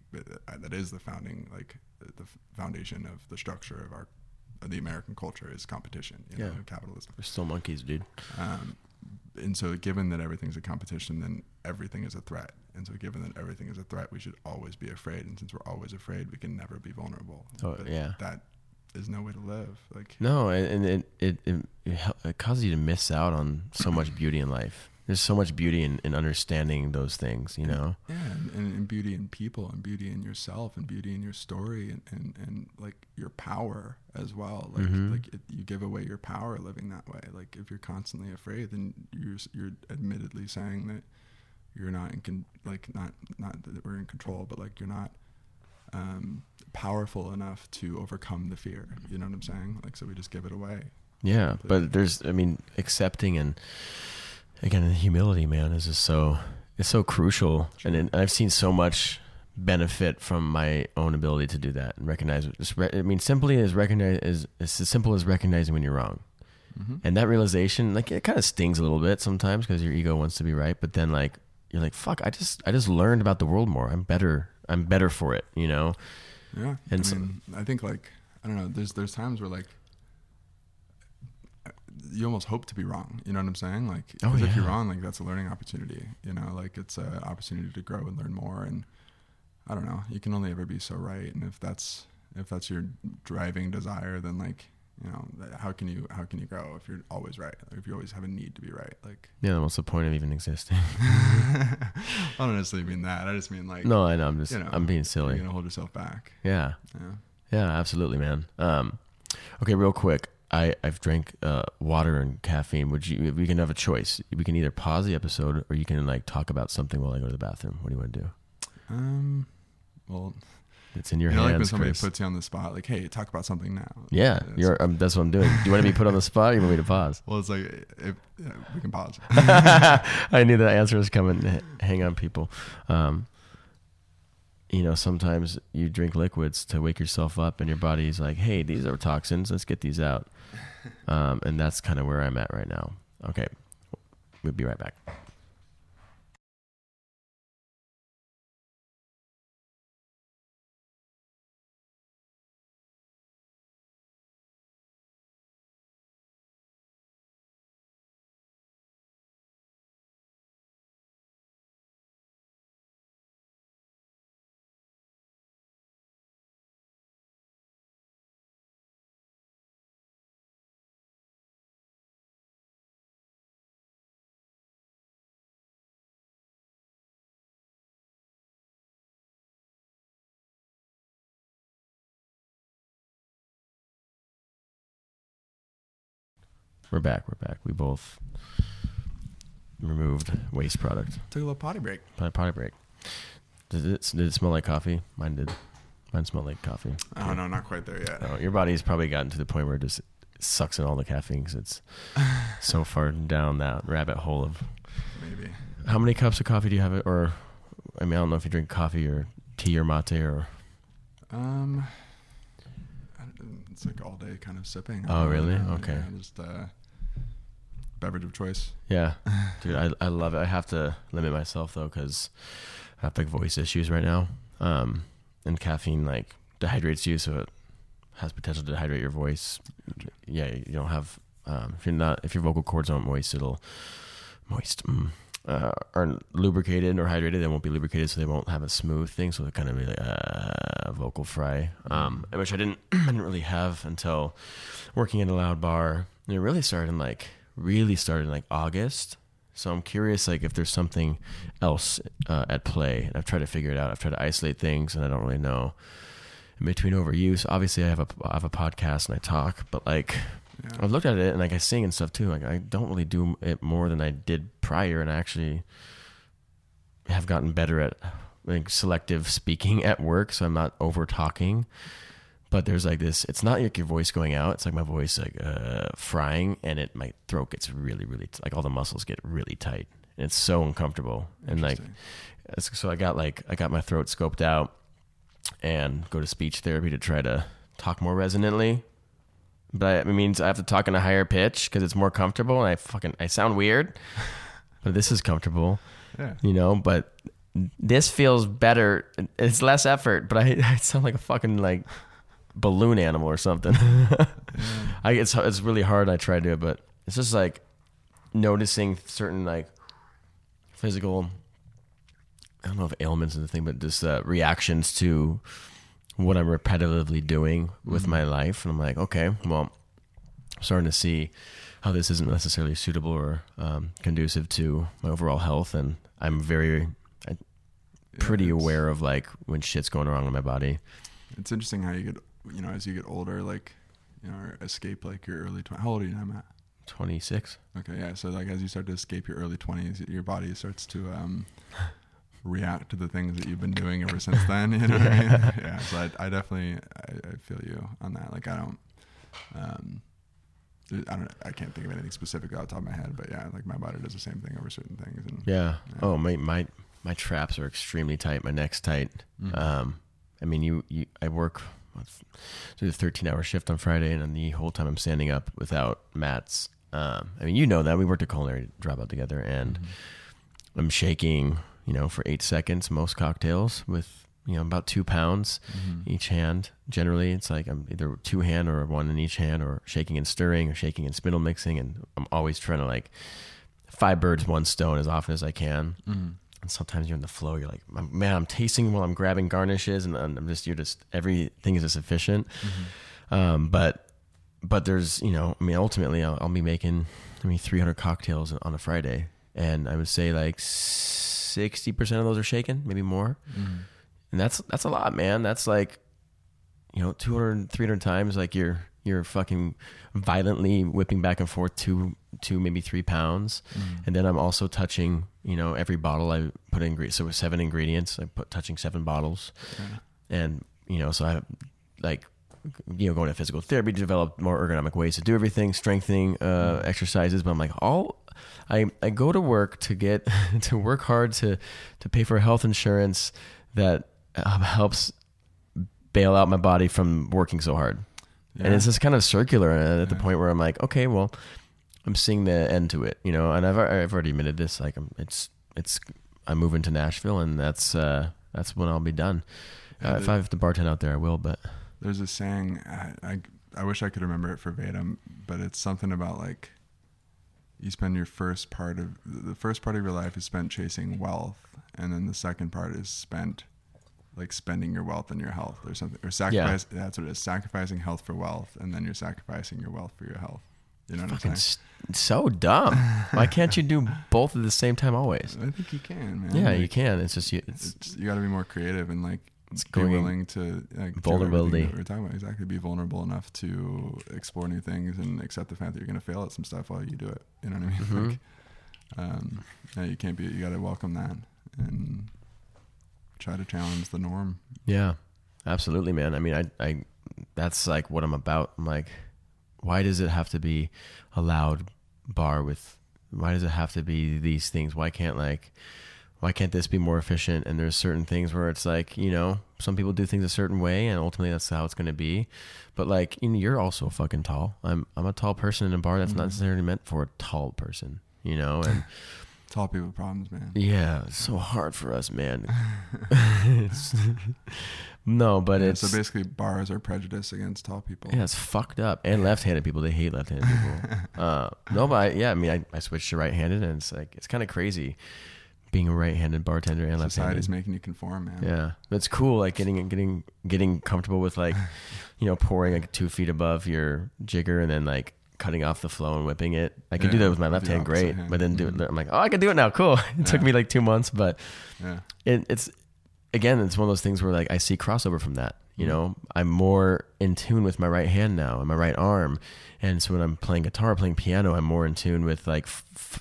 that is the founding, like the foundation of the structure of our of the American culture is competition. You know, Yeah. capitalism. we're still monkeys, dude. Um, and so, given that everything's a competition, then everything is a threat. And so, given that everything is a threat, we should always be afraid. And since we're always afraid, we can never be vulnerable. Oh, But yeah. that is no way to live. Like, No, and and it it, it it it causes you to miss out on so much beauty in life. There's so much beauty in, in understanding those things, you know. yeah, and, and, and beauty in people, and beauty in yourself, and beauty in your story, and, and, and like your power as well. Like, Mhm. like it, you give away your power living that way. Like, if you're constantly afraid, then you're you're admittedly saying that you're not in con- like not not that we're in control, but like you're not um, powerful enough to overcome the fear. You know what I'm saying? Like, so we just give it away. Yeah, Completely. but there's, I mean, accepting and again, humility, man, is just so it's so crucial, and it, I've seen so much benefit from my own ability to do that and recognize. Just re, I mean, simply as recognize is it's as simple as recognizing when you're wrong, Mm-hmm. and that realization, like, it kind of stings a little bit sometimes because your ego wants to be right, but then like you're like, fuck, I just I just learned about the world more. I'm better. I'm better for it, you know. Yeah, And I so- I think like I don't know. There's there's times where like you almost hope to be wrong. You know what I'm saying? Like, Oh, 'cause if you're wrong, like that's a learning opportunity. You know, like it's an opportunity to grow and learn more. And I don't know. You can only ever be so right. And if that's if that's your driving desire, then like you know, how can you how can you grow if you're always right? Like, if you always have a need to be right, like Yeah, what's the point of even existing? I don't necessarily mean that. I just mean like no, I know. I'm just you know, I'm being you're silly. gonna hold yourself back. Yeah. Yeah. Yeah, absolutely, man. Um, okay, real quick. I, I've drank uh, water and caffeine. Would you? We can have a choice. We can either pause the episode or you can like talk about something while I go to the bathroom. What do you want to do? Um. Well, It's in your you know, like when somebody Chris. puts you on the spot, like, "Hey, talk about something now." yeah. Um, that's what I'm doing. Do you want to be put on the spot? or You want me to pause? Well, it's like if we can pause. I knew that answer was coming. Hang on, people. Um, you know, sometimes you drink liquids to wake yourself up, and your body's like, "Hey, these are toxins. Let's get these out." Um, and that's kind of where I'm at right now. Okay, we'll be right back. We're back. We're back. We both removed waste product. Took a little potty break. Potty potty break. Did it, did it smell like coffee? Mine did. Mine smelled like coffee. Oh no, not quite there yet. Oh, your body's probably gotten to the point where it just sucks in all the caffeine 'cause it's so far down that rabbit hole of. Maybe. How many cups of coffee do you have? Or, I mean, I don't know if you drink coffee or tea or mate or. Um, it's like all day kind of sipping. Oh, Uh, really? yeah, Okay. just uh, beverage of choice. Yeah, dude, I I love it. I have to limit myself though because I have like voice issues right now. Um, and caffeine like dehydrates you, so it has potential to dehydrate your voice. Yeah, you don't have um, if you're not if your vocal cords aren't moist, it'll moist. Mm, uh, aren't lubricated or hydrated, they won't be lubricated, so they won't have a smooth thing. So they kind of be like uh, vocal fry, um, which I didn't I didn't really have until working in a loud bar. And it really started in like really started in like August. So I'm curious, like if there's something else uh, at play. And I've tried to figure it out. I've tried to isolate things, and I don't really know. In between overuse, obviously I have a I have a podcast and I talk, but like Yeah. I've looked at it and like I sing and stuff too. Like I don't really do it more than I did prior, and I actually have gotten better at like selective speaking at work, so I'm not over talking. But there's like this. It's not like your voice going out. It's like my voice like uh, frying, and it my throat gets really, really like all the muscles get really tight, and it's so uncomfortable. And like, so I got like I got my throat scoped out, and go to speech therapy to try to talk more resonantly. But it means I have to talk in a higher pitch because it's more comfortable, and I fucking I sound weird. But this is comfortable yeah. you know but this feels better it's less effort but i, I sound like a fucking like balloon animal or something i it's, it's really hard i try to do it but it's just like noticing certain like physical i don't know if ailments is the thing but just uh, reactions to what i'm repetitively doing with my life and i'm like okay well i'm starting to see how this isn't necessarily suitable or um, conducive to my overall health and i'm very I, pretty Yeah, aware of like when shit's going wrong in my body It's interesting how you get, you know, as you get older, like, you know, or escape like your early 20s. How old are you now, Matt? 26 Okay, yeah. So like as you start to escape your early 20s, your body starts to um, react to the things that you've been doing ever since then. You know what I mean? Yeah. So I, I definitely I, I feel you on that. Like I don't, um, I don't, I can't think of anything specific off the top of my head, but yeah, like my body does the same thing over certain things. And yeah Yeah. oh my my my traps are extremely tight my neck's tight Mhm. um i mean you, you i work do the 13 hour shift on friday and then the whole time i'm standing up without mats um i mean you know that we worked at culinary dropout together and Mhm. i'm shaking you know for eight seconds most cocktails with you know about two pounds Mhm. each hand. Generally, it's like I'm either two hand or one in each hand, or shaking and stirring, or shaking and spindle mixing, and I'm always trying to like five birds one stone as often as I can. Mhm. And sometimes you're in the flow. You're like, man, I'm tasting while I'm grabbing garnishes, and I'm just you're just everything is just efficient. Um, but but there's you know, I mean, ultimately, I'll, I'll be making I mean 300 cocktails on a Friday, and I would say like 60 percent of those are shaken, maybe more Mhm. and that's that's a lot man that's like you know 200 300 times like you're you're fucking violently whipping back and forth two two maybe three pounds Mhm. and then i'm also touching you know every bottle i put in so with seven ingredients i put touching seven bottles Yeah. and you know so i like you know going to physical therapy to develop more ergonomic ways to do everything strengthening uh, exercises but i'm like all i i go to work to get to work hard to to pay for health insurance that uh, helps bail out my body from working so hard. And it's just kind of circular and at the point where i'm like okay well i'm seeing the end to it you know? And i've, I've already admitted this like I'm, it's it's i'm moving to nashville and that's uh that's when i'll be done. Yeah, uh, if i have to bartend out there i will but There's a saying I, I I wish I could remember it verbatim, but it's something about like you spend your first part of the first part of your life is spent chasing wealth, and then the second part is spent like spending your wealth and your health or something or sacrifice. That's what it is. Sacrificing health for wealth, and then you're sacrificing your wealth for your health. You know what fucking I'm saying? s- so dumb why can't you do both at the same time always I think you can, man. yeah Like, you can it's just you it's It's, you got to be more creative and like be willing to like, Vulnerability. we We're talking about exactly. Be vulnerable enough to explore new things and accept the fact that you're going to fail at some stuff while you do it. You know what I mean? Mhm. Like, um, yeah, you can't be. You got to welcome that and try to challenge the norm. Yeah, absolutely, man. I mean, I, I, that's like what I'm about. I'm like, why does it have to be a loud bar with? Why does it have to be these things? Why can't like, why can't this be more efficient? And there's certain things where it's like, you know, some people do things a certain way, and ultimately that's how it's going to be. But like, you know, you're also fucking tall. I'm, I'm a tall person in a bar that's not Mhm. necessarily meant for a tall person. You know, and Tall people problems, man. yeah, it's so hard for us, man. No, but Yeah, it's so basically bars are prejudice against tall people. Yeah, it's fucked up. And left-handed people, they hate left-handed people. uh, no, but I, yeah, I mean, I, I switched to right-handed, and it's like it's kind of crazy being a right-handed bartender and Society's left-handed. making you conform, man. Yeah, it's cool. Like getting getting getting comfortable with like, you know, pouring like two feet above your jigger and then like cutting off the flow and whipping it. I can do that with my left hand, great. hand. But then do it. Mhm. I'm like, oh, I can do it now. Cool. It took me like two months, but Yeah. it, it's again it's one of those things where like i see crossover from that you know i'm more in tune with my right hand now and my right arm. And so when i'm playing guitar playing piano i'm more in tune with like f-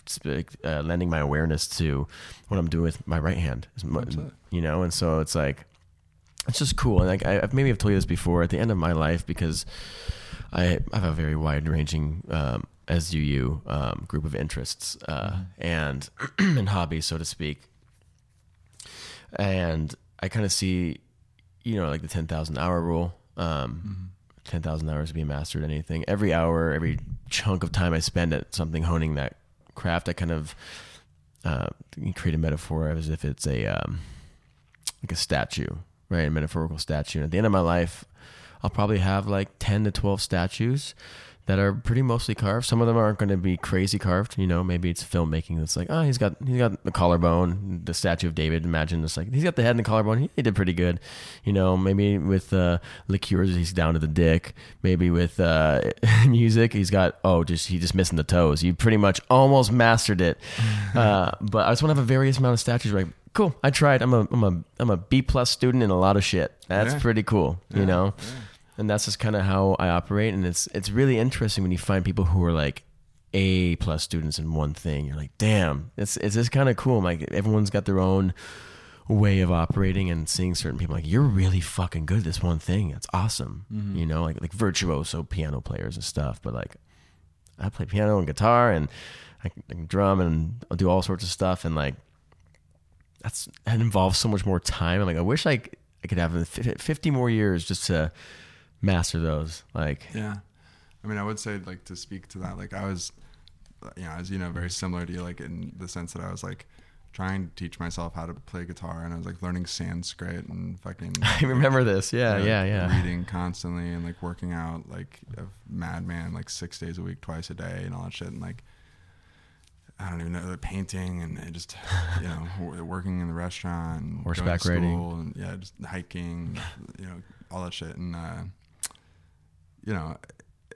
uh, lending my awareness to what i'm doing with my right hand. Absolutely. you know and so it's like it's just cool. And like I, I've maybe i've told you this before at the end of my life because i, I have a very wide ranging um, as do you um, group of interests uh, and and hobbies so to speak. And I kind of see, you know, like the ten thousand hour rule. Um, ten thousand hours to be a master at anything. Every hour, every chunk of time I spend at something honing that craft, I kind of uh, create a metaphor as if it's a um, like a statue, right? A metaphorical statue. And at the end of my life, I'll probably have like ten to twelve statues that are pretty mostly carved. Some of them aren't going to be crazy carved. You know, maybe it's filmmaking that's like, oh, he's got he's got the collarbone, the statue of David. Imagine this, like he's got the head and the collarbone. He, he did pretty good. You know, maybe with uh, liqueurs, he's down to the dick. Maybe with uh, music, he's got oh, just he just missing the toes. You pretty much almost mastered it. uh, but I just want to have a various amount of statues. Right. Cool. I tried. I'm a I'm a I'm a B plus student in a lot of shit. That's Yeah. pretty cool. Yeah, You know yeah. And that's just kind of how I operate. And it's it's really interesting when you find people who are like A plus students in one thing. You're like, damn, it's it's just kind of cool. Like everyone's got their own way of operating and seeing certain people like you're really fucking good at this one thing. It's awesome. Mhm. You know, like like virtuoso piano players and stuff. But like I play piano and guitar and I can, I can drum and I'll do all sorts of stuff and like that's that involves so much more time. I'm like I wish i could have 50 more years just to master those. Like Yeah. I mean, I would say like to speak to that, like I was, you know, as you know, very similar to you, like in the sense that I was like trying to teach myself how to play guitar and I was like learning Sanskrit and fucking. I remember this. Yeah, you know, yeah, yeah. Reading constantly and like working out like a madman, like six days a week, twice a day, and all that shit. And like, I don't even know, like painting and just, you know, working in the restaurant, and going to Horseback riding. and yeah, just hiking, you know, all that shit. And, uh, you know,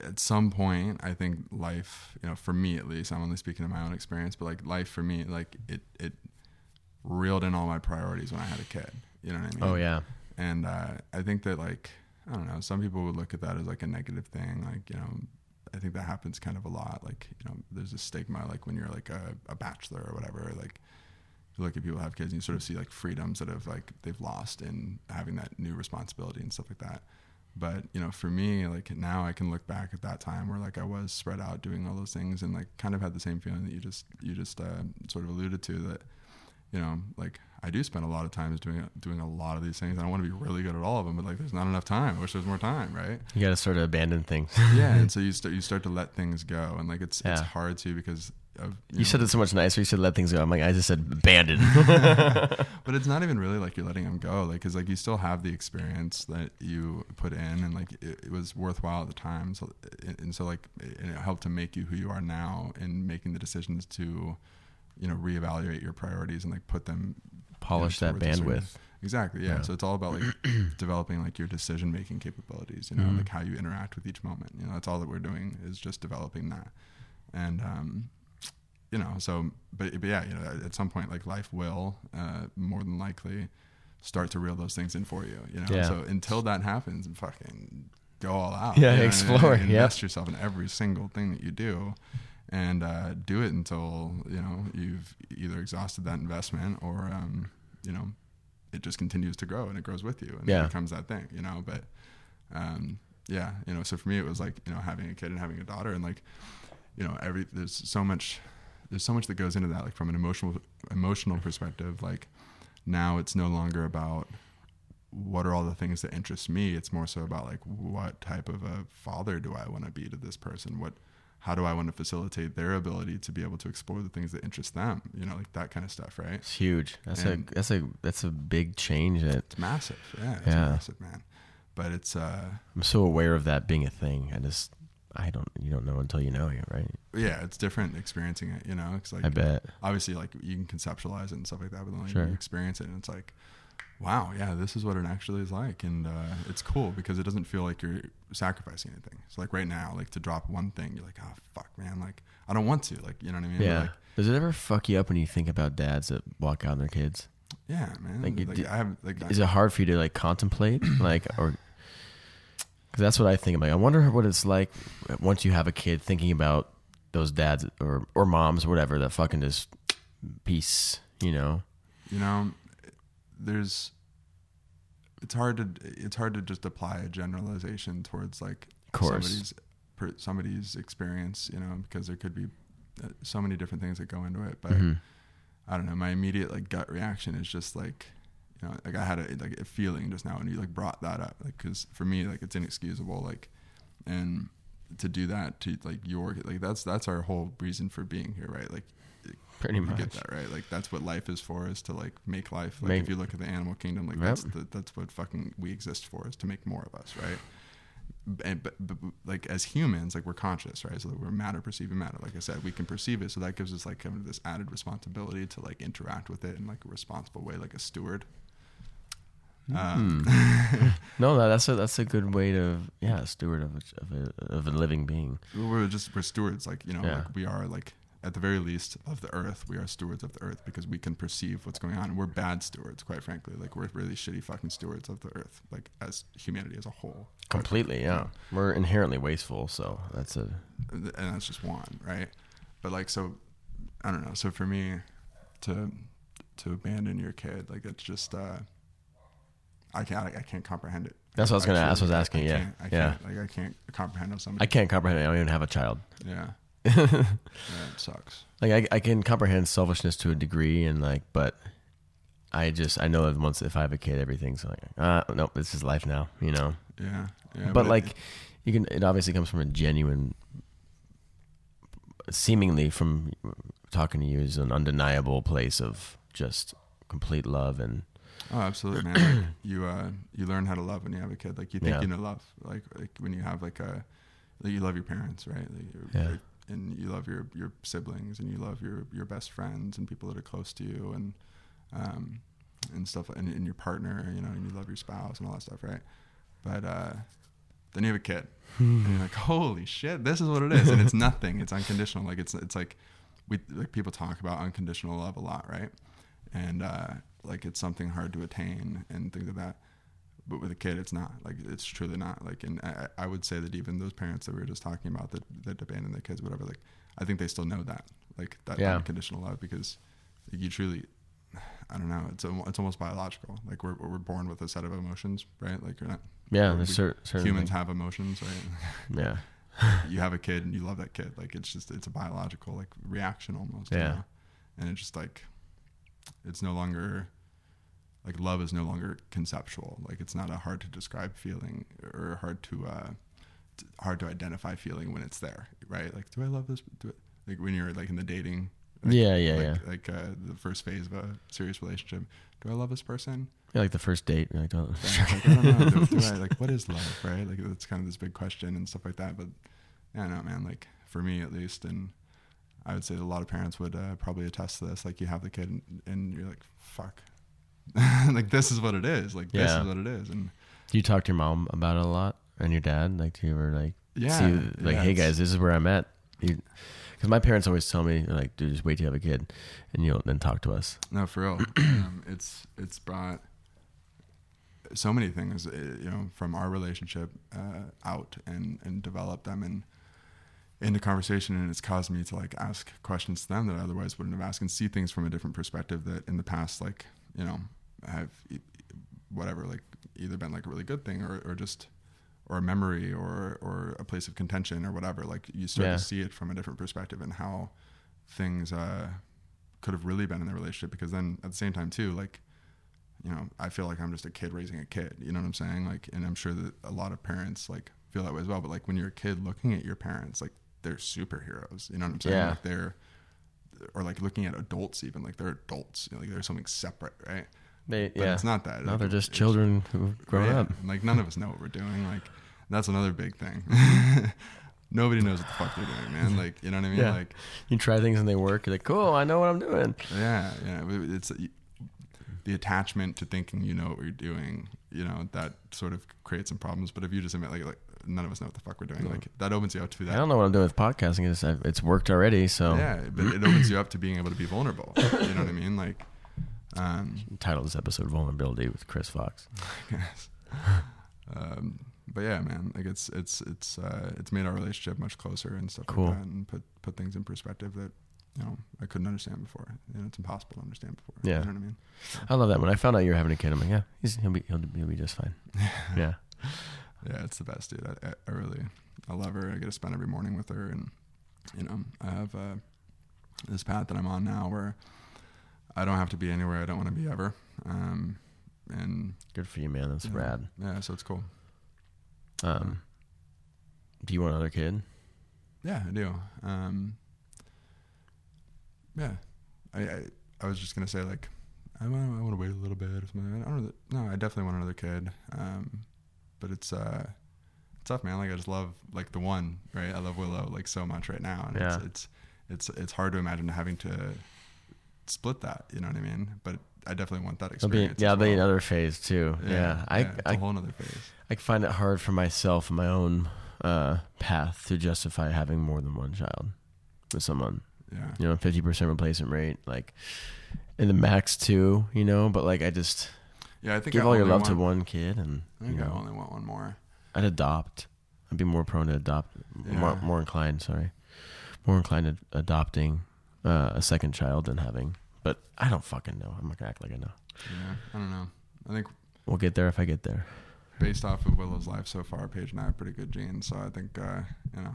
at some point, I think life, you know, for me at least, I'm only speaking of my own experience, but like life for me, like it, it reeled in all my priorities when I had a kid. You know what I mean? Oh yeah. And uh, I think that like I don't know, some people would look at that as like a negative thing. Like you know, I think that happens kind of a lot. Like you know, there's a stigma like when you're like a, a bachelor or whatever. Like you look at people who have kids and you sort of see like freedoms that have like they've lost in having that new responsibility and stuff like that. But you know, for me, like now I can look back at that time where like I was spread out doing all those things and like kind of had the same feeling that you just you just uh, sort of alluded to that you know, like I do spend a lot of times doing doing a lot of these things. I don't want to be really good at all of them, but like there's not enough time. I wish there was more time, right? You got to sort of abandon things. yeah, and so you start you start to let things go, and like it's it's hard to because of You said it so much nicer. You said let things go. I'm like, I just said abandon. but it's not even really like you're letting them go, like because like you still have the experience that you put in, and like it, it was worthwhile at the time. So and so like it, it helped to make you who you are now, and making the decisions to, you know, reevaluate your priorities and like put them Polish you know, that towards a certain- bandwidth. Exactly. Yeah. Yeah. So it's all about like developing like your decision making capabilities. You know, Mhm. like how you interact with each moment. You know, that's all that we're doing is just developing that. And um, you know, so but but yeah, you know, at some point like life will uh, more than likely start to reel those things in for you. You know, Yeah. so until that happens, fucking go all out. Yeah, you know, explore, and yep. invest yourself in every single thing that you do, and uh, do it until you know you've either exhausted that investment or um, you know it just continues to grow and it grows with you and Yeah. it becomes that thing. You know, but um, yeah, you know, so for me it was like you know having a kid and having a daughter and like you know every there's so much there's so much that goes into that like from an emotional emotional perspective like now it's no longer about what are all the things that interest me it's more so about like what type of a father do i want to be to this person what how do i want to facilitate their ability to be able to explore the things that interest them you know like that kind of stuff right It's huge. That's And- a that's a that's a big change. That it's massive yeah it's Yeah. massive man but it's uh I'm so aware of that being a thing. I just I don't you don't know until you know it, right? yeah it's different experiencing it you know it's like I bet. obviously like you can conceptualize it and stuff like that but then like, Sure. you experience it and it's like wow yeah this is what it actually is like and uh, it's cool because it doesn't feel like you're sacrificing anything so like right now like to drop one thing you're like oh fuck man like i don't want to like you know what i mean Yeah. like, Does it ever fuck you up when you think about dads that walk out on their kids? yeah man Like, like, did- i have like Is it hard for you to like contemplate, like, or because that's what I think. I'm like, I wonder what it's like once you have a kid, thinking about those dads or or moms or whatever that fucking just peace, you know? you know there's it's hard to it's hard to just apply a generalization towards like somebody's per, somebody's experience you know because there could be uh, so many different things that go into it but Mhm. I don't know. My immediate like gut reaction is just like, you know, like I had a like a feeling just now, and you like brought that up, like because for me, like it's inexcusable, like, and to do that to like your like that's that's our whole reason for being here, right? Like, Pretty much. get that, right? Like that's what life is for, is to like make life. Like Make- if you look at the animal kingdom, like Yep. that's the, that's what fucking we exist for, is to make more of us, right? and but, but like as humans like we're conscious right so that we're matter perceiving matter like i said we can perceive it so that gives us like kind of this added responsibility to like interact with it in like a responsible way like a steward um, No, that- that's a that's a good way to yeah, steward of a, of a, of a living being. we're just we're stewards like you know Yeah. like we are like at the very least of the earth we are stewards of the earth because we can perceive what's going on we're bad stewards quite frankly like we're really shitty fucking stewards of the earth like as humanity as a whole Completely, yeah. We're inherently wasteful, so that's a and that's just one, right? But like, so I don't know. So for me, to to abandon your kid, like it's just uh, I can't I can't comprehend it. That's what I was gonna- that's what I was asking, I yeah, I yeah. can't, like I can't comprehend how I can't comprehend. it. I don't even have a child. Yeah, yeah, it sucks. Like I, I can comprehend selfishness to a degree, and like, but I just I know that once if I have a kid, everything's like, uh, nope, this is life now, you know. Yeah, yeah. but it- like, you can. It obviously comes from a genuine, seemingly from talking to you is an undeniable place of just complete love and Oh, absolutely, man. Like you uh you learn how to love when you have a kid. Like you think Yeah. you know love. Like like when you have like a like you love your parents, right? Like you're, Yeah. like, and you love your your siblings and you love your your best friends and people that are close to you and um and stuff and, and your partner, you know, and you love your spouse and all that stuff, right? But uh then you have a kid. and you're like, Holy shit, this is what it is. And it's nothing. It's unconditional. Like it's it's like we like people talk about unconditional love a lot, right? and uh, like it's something hard to attain and things like that. But with a kid, it's not like it's truly not like. And I, I would say that even those parents that we were just talking about that that abandon their kids, whatever, like I think they still know that like that Yeah. unconditional love because you truly. I don't know. It's it's almost biological. Like we're we're born with a set of emotions, right? Like you're not. yeah, there's cer- certain humans have emotions, right? Yeah, you have a kid and you love that kid. Like it's just it's a biological like reaction almost. Yeah. You know? And it's just like it's no longer like love is no longer conceptual. Like it's not a hard to describe feeling or hard to uh t- hard to identify feeling when it's there, right? Like do I love this? Do I, like when you're like in the dating. Like, Yeah, yeah, like, yeah. Like uh, the first phase of a serious relationship. Do I love this person? yeah, like the first date. You're like, oh, like, I don't know. Do, do I, like, what is love, right? Like, it's kind of this big question and stuff like that. But yeah, no, man. Like for me, at least, and I would say a lot of parents would uh, probably attest to this. Like, you have the kid, and, and you're like, fuck. like this is what it is. Like this is what it is. And do you talk to your mom about it a lot and your dad? Like, do you ever like yeah, see like, yeah, hey guys, this is where I'm at. Because my parents always tell me like, dude, just wait till you have a kid, and you'll then talk to us. No, for real. um, it's it's brought so many things, uh, you know, from our relationship uh, out and and develop them and into conversation and it's caused me to like ask questions to them that I otherwise wouldn't have asked and see things from a different perspective that in the past like you know have whatever like either been like a really good thing or, or just or a memory or or a place of contention or whatever like you start Yeah. to see it from a different perspective and how things uh could have really been in the relationship because then at the same time too like you know i feel like i'm just a kid raising a kid you know what i'm saying like and i'm sure that a lot of parents like feel that way as well but like when you're a kid looking at your parents like they're superheroes you know what i'm saying Yeah. like they're or like looking at adults even like they're adults you know, like they're something separate right They, but yeah. it's not that No, Like, they're just children who've grown yeah, up. like none of us know what we're doing like that's another big thing nobody knows what the fuck they're doing man like you know what i mean Yeah. like You try things and they work. You're like, cool, I know what I'm doing. Yeah, yeah. It's the attachment to thinking you know what you're doing. You know that sort of creates some problems. But if you just admit like, like none of us know what the fuck we're doing, like that opens you up to that. I don't know what I'm doing with podcasting. It's, it's worked already, so Yeah, but it opens you up to being able to be vulnerable. You know what I mean? Like, um, title this episode "Vulnerability" with Chris Fox. yes. um, but yeah, man, like it's it's it's uh, it's made our relationship much closer and stuff Cool. like that, and put put things in perspective that you know I couldn't understand before. You know, it's impossible to understand before. Yeah. you know what I mean. I love that. When I found out you were having a kid, I'm like, yeah, he's, he'll be he'll, he'll be just fine. Yeah, Yeah, it's the best, dude. I, I, really, I love her. I get to spend every morning with her, and you know, I have uh, this path that I'm on now where I don't have to be anywhere I don't want to be ever. Um, and good for you, man. That's yeah, rad. Yeah, so it's cool. Um, do you want another kid? Yeah, I do. Um, yeah, I, I I was just gonna say like I want I want to wait a little bit or something. I don't know. No, I definitely want another kid. Um, but it's uh, tough, man. Like I just love like the one, right? I love Willow like so much right now, and Yeah. it's, it's it's it's hard to imagine having to split that. You know what I mean? But I definitely want that There'll be, experience. yeah, there'll be another phase too. Yeah, I it's a I, whole other phase. I find it hard for myself my own uh, path to justify having more than one child with someone. Yeah, You know, fifty percent replacement rate, like in the max two. You know, but like I just yeah. I think give I all your love to one kid, and I you think I only want one more. I'd adopt. I'd be more prone to adopt, more, more inclined. Sorry, more inclined to adopting uh, a second child than having. But I don't fucking know. I'm not gonna act like I know. Yeah, I don't know. I think We'll get there if I get there. based off of Willow's life so far, Paige and I have pretty good genes. So I think, uh, you know,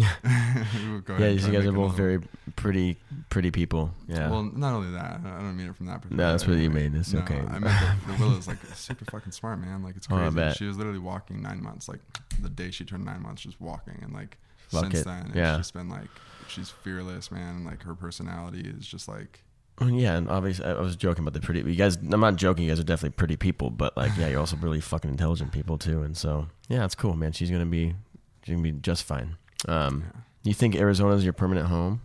we would go ahead yeah, you guys are both very pretty, pretty people. Yeah. Well, not only that, I don't mean it from that perspective. No, that's what you mean. It's No, okay. I meant that the Willow's like super fucking smart, man. Like it's Oh, crazy. bet. She was literally walking nine months. Like the day she turned nine months, just walking, and like Fuck since it. then, it's Yeah. just been like she's fearless, man. And like her personality is just like Well, yeah, and obviously, I I was joking about the pretty. You guys, I'm not joking. You guys are definitely pretty people, but like, yeah, you're also really fucking intelligent people too. And so, yeah, it's cool, man. She's gonna be, she's gonna be just fine. Um, you think Arizona is your permanent home?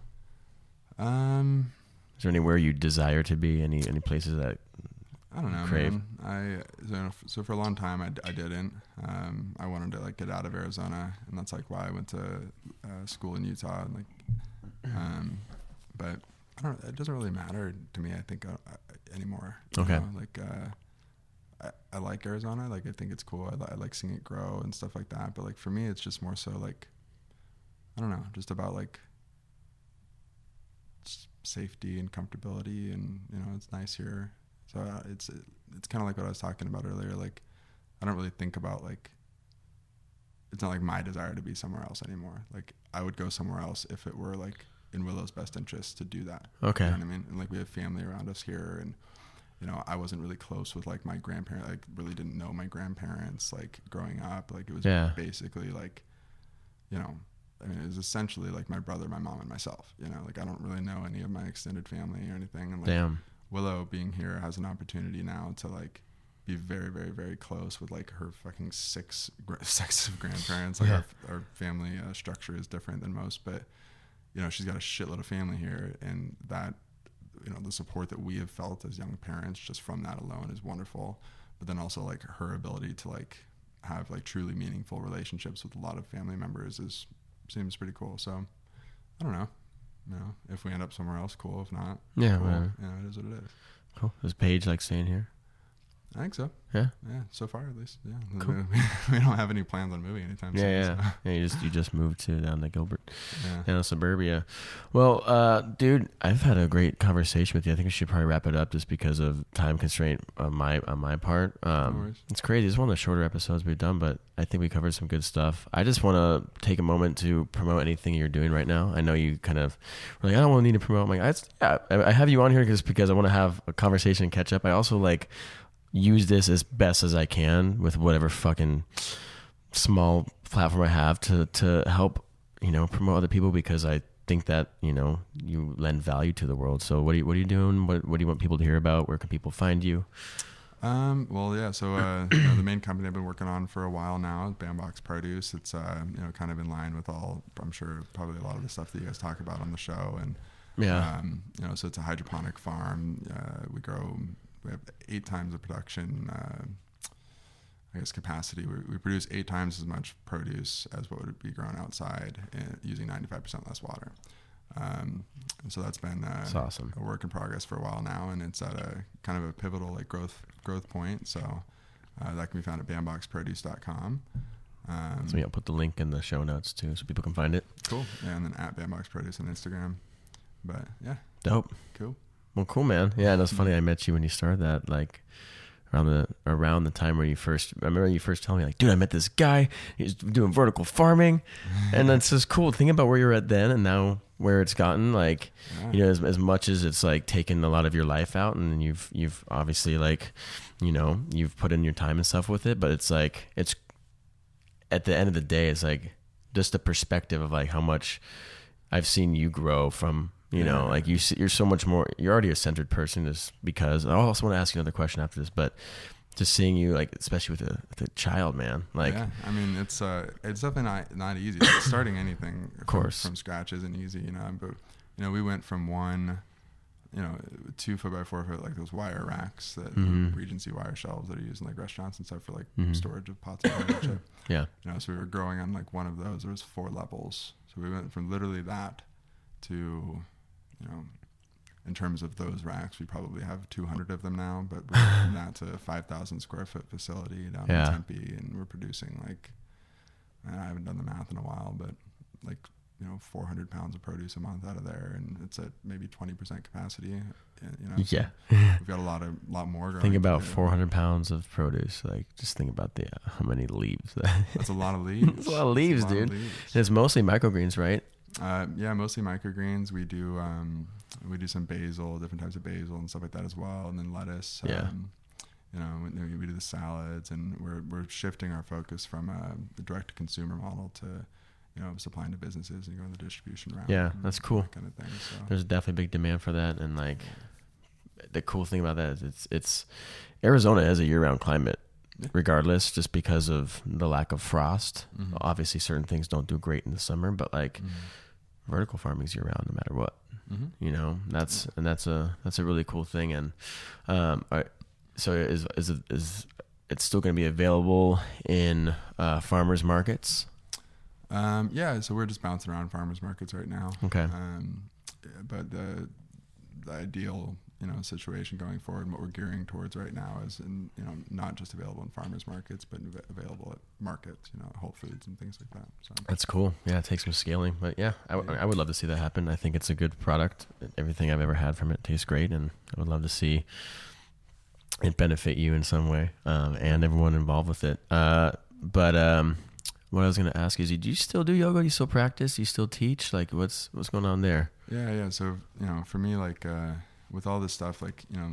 Um, Is there anywhere you desire to be? Any any places that? I don't know, crave? man. I so, so for a long time I, I didn't. Um, I wanted to like get out of Arizona, and that's like why I went to uh, school in Utah. And like, um, but I don't. It doesn't really matter to me. I think uh, uh, anymore. Okay. know? Like, uh, I, I like Arizona. Like, I think it's cool. I, li- I like seeing it grow and stuff like that. But like for me, it's just more so like, I don't know, just about like safety and comfortability, and you know, it's nice here. So uh, it's it's kind of like what I was talking about earlier. Like, I don't really think about like. It's not like my desire to be somewhere else anymore. Like, I would go somewhere else if it were like in Willow's best interest to do that. Okay. You know what I mean? And like we have family around us here, and you know, I wasn't really close with like my grandparents. Like, really didn't know my grandparents. Like growing up, like it was Yeah. basically like, you know, I mean, it was essentially like my brother, my mom, and myself. You know, like I don't really know any of my extended family or anything. And like Damn. Willow being here has an opportunity now to like be very, very, very close with like her fucking six gra- sets of grandparents. Like Yeah. our, our family uh, structure is different than most, but you know she's got a shitload of family here, and that you know the support that we have felt as young parents just from that alone is wonderful. But then also like her ability to like have like truly meaningful relationships with a lot of family members is seems pretty cool. So I don't know. You know, if we end up somewhere else, cool. If not, Yeah, cool. You know, it is what it is. Cool. Does Paige like staying here? I think so. Yeah. Yeah, so far at least. Yeah. Cool. We, don't have any plans on moving anytime Yeah, soon. yeah. so, yeah you just you just moved to down to Gilbert. yeah. down in suburbia. Well, uh, dude, I've had a great conversation with you. I think we should probably wrap it up just because of time constraint on my on my part. No Um, worries. it's crazy. It's one of the shorter episodes we've done, but I think we covered some good stuff. I just want to take a moment to promote anything you're doing right now. I know you kind of were like, I don't want to need to promote. I'm like, I, yeah, I I have you on here just because I want to have a conversation and catch up. I also like use this as best as I can with whatever fucking small platform I have to to help you know promote other people because I think that you know you lend value to the world. So what are you what are you doing? What what do you want people to hear about? Where can people find you? Um, well, yeah. So uh, you know, the main company I've been working on for a while now, is Bambox Produce. It's uh, you know kind of in line with all. I'm sure probably a lot of the stuff that you guys talk about on the show, and Yeah, um, you know, so it's a hydroponic farm. Uh, we grow. We have eight times the production. Uh, I guess capacity. We, we produce eight times as much produce as what would be grown outside, uh, using 95% less water. Um, and so that's been uh, that's awesome. a work in progress for a while now, and it's at a kind of a pivotal like growth growth point. So uh, that can be found at bamboxproduce.com. Um, So yeah, I'll put the link in the show notes too, so people can find it. Cool. Yeah, and then at bamboxproduce on Instagram. But yeah, Dope. cool. Well, cool, man. Yeah, and it's funny. I met you when you started that, like around the around the time where you first. I remember you first telling me, like, dude, I met this guy. He's doing vertical farming, and that's just cool. Think about where you're at then, and now where it's gotten. Like, Yeah. you know, as, as much as it's like taken a lot of your life out, and you've you've obviously like, you know, you've put in your time and stuff with it, but it's like it's at the end of the day, it's like just the perspective of like how much I've seen you grow from. You know, like you, you're so much more. You're already a centered person, just because. I also want to ask you another question after this, but just seeing you, like, especially with a, with a child, man, like, yeah, I mean, it's uh, it's definitely not not easy. Starting anything, of course. from, scratch isn't easy, you know. But you know, we went from one, you know, two foot by four foot like those wire racks that Mhm. Regency wire shelves that are used in like restaurants and stuff for like Mhm. storage of pots and chip. yeah, You know, so we were growing on like one of those. There was four levels, so we went from literally that to, you know, in terms of those racks, we probably have 200 of them now. But we went from that to a 5,000 square foot facility down Yeah. in Tempe, and we're producing like I haven't done the math in a while, but like you know 400 pounds of produce a month out of there, and it's at maybe 20% capacity. and, You know, so yeah. we've got a lot of lot more. Growing Think about 400 pounds of produce. Like, just think about the uh, how many leaves. That's a lot of leaves. It's a lot of leaves, lot of dude. leaves. it's mostly microgreens, right? Uh, yeah, mostly microgreens. We do um, we do some basil, different types of basil and stuff like that as well, and then lettuce. Yeah. Um, you know, we, we do the salads, and we're we're shifting our focus from a direct to consumer model to, you know, supplying to businesses and going the distribution route. Yeah, that's cool. That kind of thing. So There's definitely big demand for that, and like the cool thing about that is it's it's Arizona has a year-round climate, regardless, just because of the lack of frost. Mhm. Obviously, certain things don't do great in the summer, but like Mhm. Vertical farming's year-round, no matter what. Mhm. You know, that's and that's a that's a really cool thing. And um, all right, so is is it is it's still going to be available in uh, farmers markets? Um, yeah, so we're just bouncing around farmers markets right now. Okay. Um, but the the ideal you know situation going forward, and what we're gearing towards right now is, in, you know, not just available in farmers markets, but av- available at markets, you know, Whole Foods and things like that. So That's cool. Yeah, it takes some scaling, but yeah, I, w- Yeah. I would love to see that happen. I think it's a good product. Everything I've ever had from it tastes great, and I would love to see it benefit you in some way um, and everyone involved with it. Uh, but um, what I was going to ask is, do you still do yoga? Do you still practice? Do you still teach? Like, what's what's going on there? yeah, yeah. So you know, for me, like uh, with all this stuff, like you know,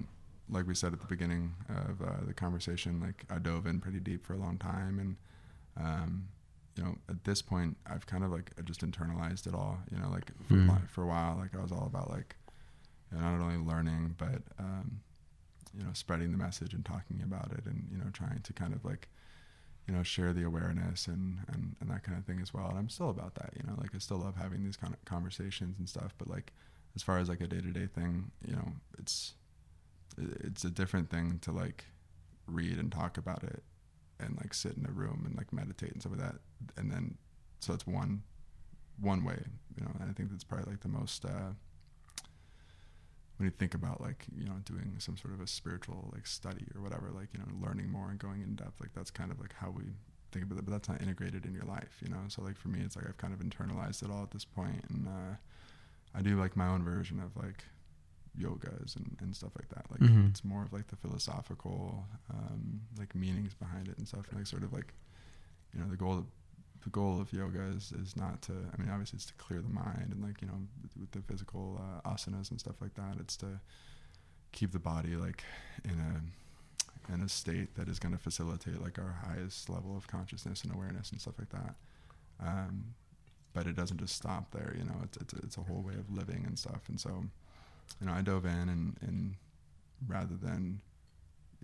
like we said at the beginning of uh, the conversation, like I dove in pretty deep for a long time, and um, you know, at this point, I've kind of like I just internalized it all. You know, like for, Mm. a for a while, like I was all about like you know, not only learning, but um, you know, spreading the message and talking about it, and you know, trying to kind of like you know share the awareness and, and and that kind of thing as well. And I'm still about that. You know, like I still love having these kind of conversations and stuff. But like as far as like a day to day thing, you know, it's it's a different thing to like read and talk about it and like sit in a room and like meditate and stuff like that and then so it's one one way you know and i think that's probably like the most uh when you think about like you know doing some sort of a spiritual like study or whatever, like you know learning more and going in depth, like that's kind of like how we think about it. But that's not integrated in your life, you know. So like for me, it's like I've kind of internalized it all at this point, and uh, I do like my own version of like yogas and, and stuff like that. Like Mhm. it's more of like the philosophical um, like meanings behind it and stuff. And like sort of like you know the goal of, the goal of yoga is, is not to I mean obviously it's to clear the mind and like you know with, with the physical uh, asanas and stuff like that. It's to keep the body like in a in a state that is going to facilitate like our highest level of consciousness and awareness and stuff like that. Um, but it doesn't just stop there. You know, it's it's, it's a whole way of living and stuff. And so, you know, I dove in and and rather than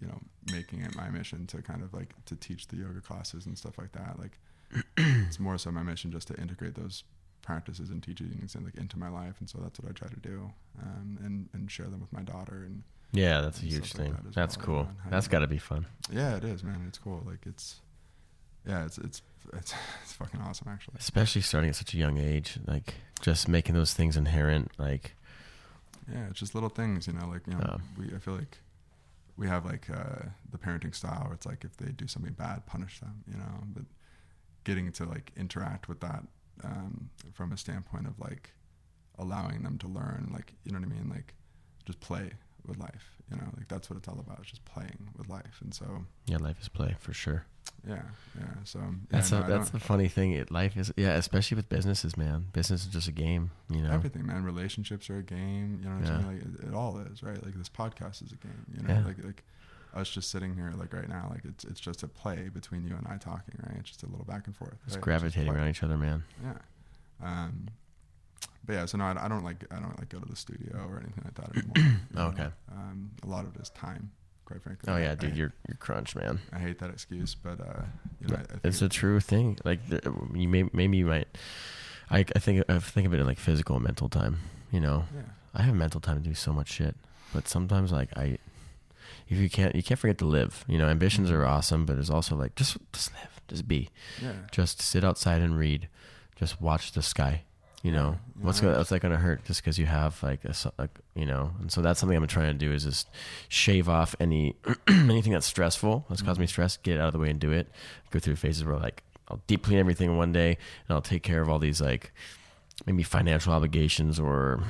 you know making it my mission to kind of like to teach the yoga classes and stuff like that, like it's more so my mission just to integrate those practices and teachings and like into my life. And so that's what I try to do, um, and and share them with my daughter and Yeah, that's a huge stuff like thing. that That's well, cool. that's got to be fun. yeah, it is, man. It's cool. Like it's, yeah, it's it's it's it's fucking awesome, actually. Especially starting at such a young age, like just making those things inherent. Like, Yeah, it's just little things, you know. Like you know, Yeah. we I feel like we have like uh, the parenting style where it's like if they do something bad, punish them, you know. But getting to like interact with that um, from a standpoint of like allowing them to learn, like you know what I mean, like just play with life, you know. Like that's what it's all about, it's just playing with life. And so yeah, life is play for sure. yeah, yeah. So yeah, That's no, a, I that's the funny thing. It, life is yeah, especially with businesses, man. Business is just a game, you know. everything man relationships are a game you know what Yeah. i'm saying like it, it all is right like this podcast is a game you know Yeah. like like us just sitting here like right now like it's it's just a play between you and i talking right it's just a little back and forth Just right? gravitating play. around each other, man. yeah um but yeah so no I, I don't like i don't like go to the studio or anything like that anymore you know? Okay. um a lot of it is time quite frankly Oh yeah, I, dude, you're you're crunch, man. I hate that excuse but uh you know I, I It's a true thing. Like you may maybe you might. I I think I think of it in like physical and mental time. You know, yeah I have mental time to do so much shit, but sometimes like I, if you can't you can't forget to live. You know, ambitions are awesome, but it's also like just just live, just be, yeah just sit outside and read, just watch the sky. You know, what's gonna, what's that gonna hurt just because you have like a, like you know? And so that's something I'm trying to do is just shave off any anything that's stressful that's caused me Mm-hmm. stress, get it out of the way and do it. Go through phases where like I'll deep clean everything in one day and I'll take care of all these like maybe financial obligations or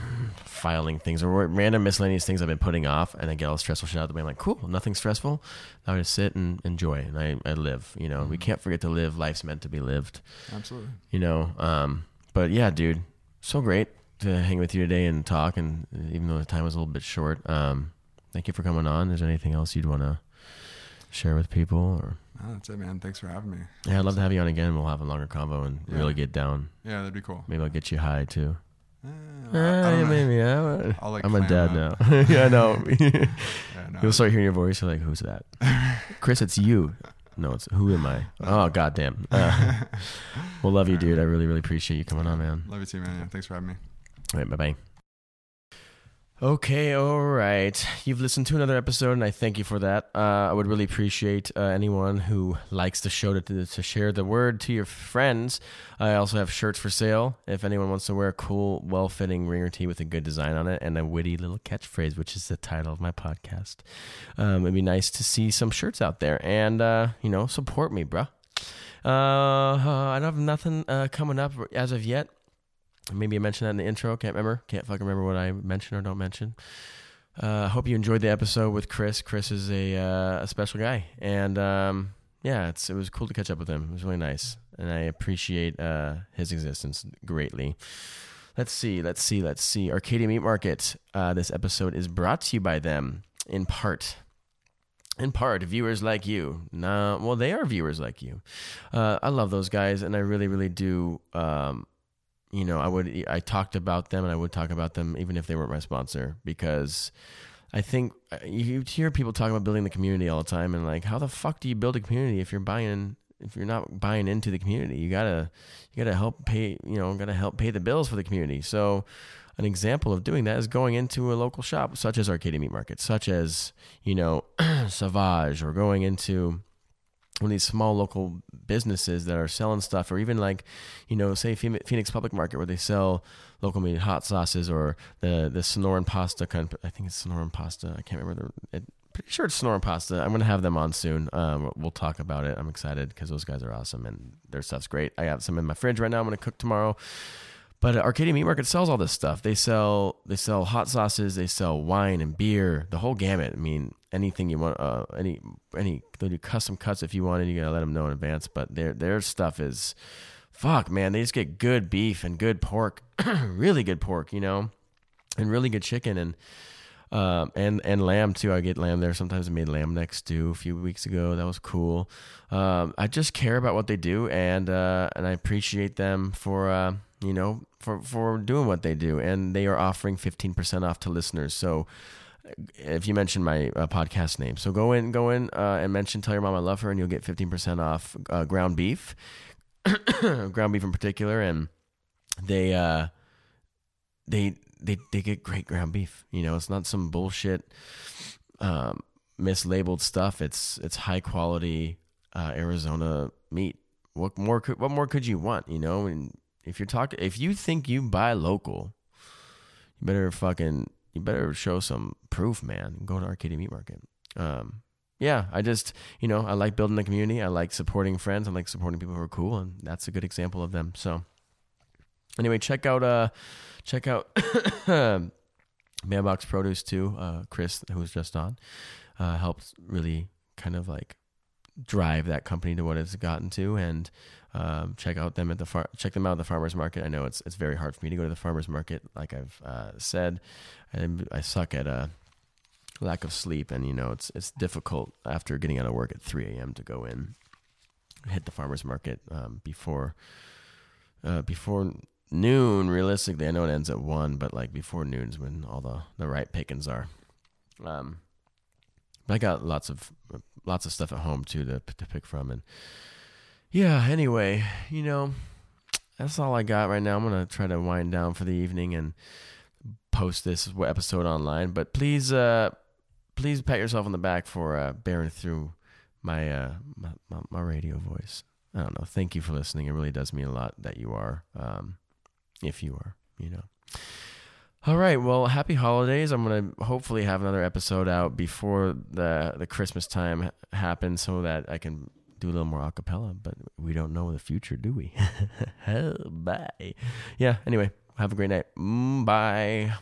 filing things or random miscellaneous things I've been putting off and I get all the stressful shit out of the way. I'm like, cool, nothing stressful. Now I just sit and enjoy and I, I live. You know, we Mhm. can't forget to live. Life's meant to be lived absolutely you know um but yeah dude so great to hang with you today and talk and even though the time was a little bit short um thank you for coming on. Is there anything else you'd want to share with people or? Oh, that's it man. Thanks for having me. Yeah i'd love to have you on again. We'll have a longer convo and Yeah. really get down. Yeah that'd be cool. Maybe i'll get you high too. Eh, I- I Uh, maybe yeah. I'll, like, i'm a dad up. now. Yeah i know. Yeah, no, you'll start hearing your voice you're like who's that? Chris it's you no it's who am i oh goddamn uh, well love you dude i really really appreciate you coming on man Love you too, man. Yeah, thanks for having me. All right, bye bye. Okay, all right. You've listened to another episode, and I thank you for that. Uh, I would really appreciate uh, anyone who likes the show to, to, share the word to your friends. I also have shirts for sale. If anyone wants to wear a cool, well fitting ringer tee with a good design on it and a witty little catchphrase, which is the title of my podcast, um, it'd be nice to see some shirts out there and, uh, you know, support me, bruh. Uh, I don't have nothing uh, coming up as of yet. Maybe I mentioned that in the intro. Can't remember. Can't fucking remember what I mention or don't mention. Uh, I hope you enjoyed the episode with Chris. Chris is a uh, a special guy, and um, yeah, it's it was cool to catch up with him. It was really nice, and I appreciate uh, his existence greatly. Let's see, let's see, let's see. Arcadia Meat Market. Uh, this episode is brought to you by them in part. In part, viewers like you. Nah, well, they are viewers like you. Uh, I love those guys, and I really, really do. Um, you know, I would I talked about them and I would talk about them even if they weren't my sponsor because I think uh, you hear people talking about building the community all the time and like how the fuck do you build a community if you're buying if you're not buying into the community? You gotta you gotta help pay you know gotta help pay the bills for the community. So an example of doing that is going into a local shop such as Arcadia Meat Market such as you know Savage or going into one of these small local businesses that are selling stuff, or even like, you know, say Phoenix Public Market where they sell local made hot sauces, or the the Sonoran pasta I think it's Sonoran pasta. I can't remember the. It, pretty sure it's Sonoran pasta. I'm gonna have them on soon. Um, we'll talk about it. I'm excited because those guys are awesome and their stuff's great. I have some in my fridge right now. I'm gonna cook tomorrow. But Arcadia Meat Market sells all this stuff. They sell they sell hot sauces, they sell wine and beer, the whole gamut. I mean, anything you want, uh, any any they do custom cuts if you want, you gotta let them know in advance. But their their stuff is, fuck man, they just get good beef and good pork, really good pork, you know, and really good chicken and. Um, and and lamb too. I get lamb there. Sometimes I made lamb neck stew a few weeks ago. That was cool. Um, I just care about what they do, and uh, and I appreciate them for uh, you know, for, for doing what they do. And they are offering 15% off to listeners. So if you mention my uh, podcast name, so go in, go in uh, and mention, tell your mom I love her, and you'll get 15% off uh, ground beef, ground beef in particular. And they, uh, they, they, they get great ground beef. You know, it's not some bullshit, um, mislabeled stuff. It's, it's high quality, uh, Arizona meat. What more could, what more could you want? You know, and if you're talking, if you think you buy local, you better fucking, you better show some proof, man. Go to Arcadia Meat Market. Um, yeah, I just, you know, I like building the community. I like supporting friends. I like supporting people who are cool, and that's a good example of them. So, anyway, check out, uh, check out Bambox Produce too. Uh, Chris, who was just on, uh, helped really kind of like drive that company to what it's gotten to, and um, check out them at the far- check them out at the farmers market. I know it's it's very hard for me to go to the farmers market, like I've uh, said. I, I suck at uh, lack of sleep, and you know it's it's difficult after getting out of work at 3 a.m. to go in, hit the farmers market um, before uh, before noon. Realistically, I know it ends at one, but like before noon is when all the the right pickings are. Um, I got lots of lots of stuff at home too to to pick from, and yeah, anyway, you know, that's all I got right now. I'm to try to wind down for the evening and post this episode online, but please uh please pat yourself on the back for uh bearing through my uh my, my, my radio voice. I don't know. Thank you for listening. It really does mean a lot that you are um if you are, you know. All right. Well, happy holidays. I'm to hopefully have another episode out before the the Christmas time happens so that I can do a little more acapella, but we don't know the future, do we? Bye. Yeah, anyway, have a great night. Mm, bye.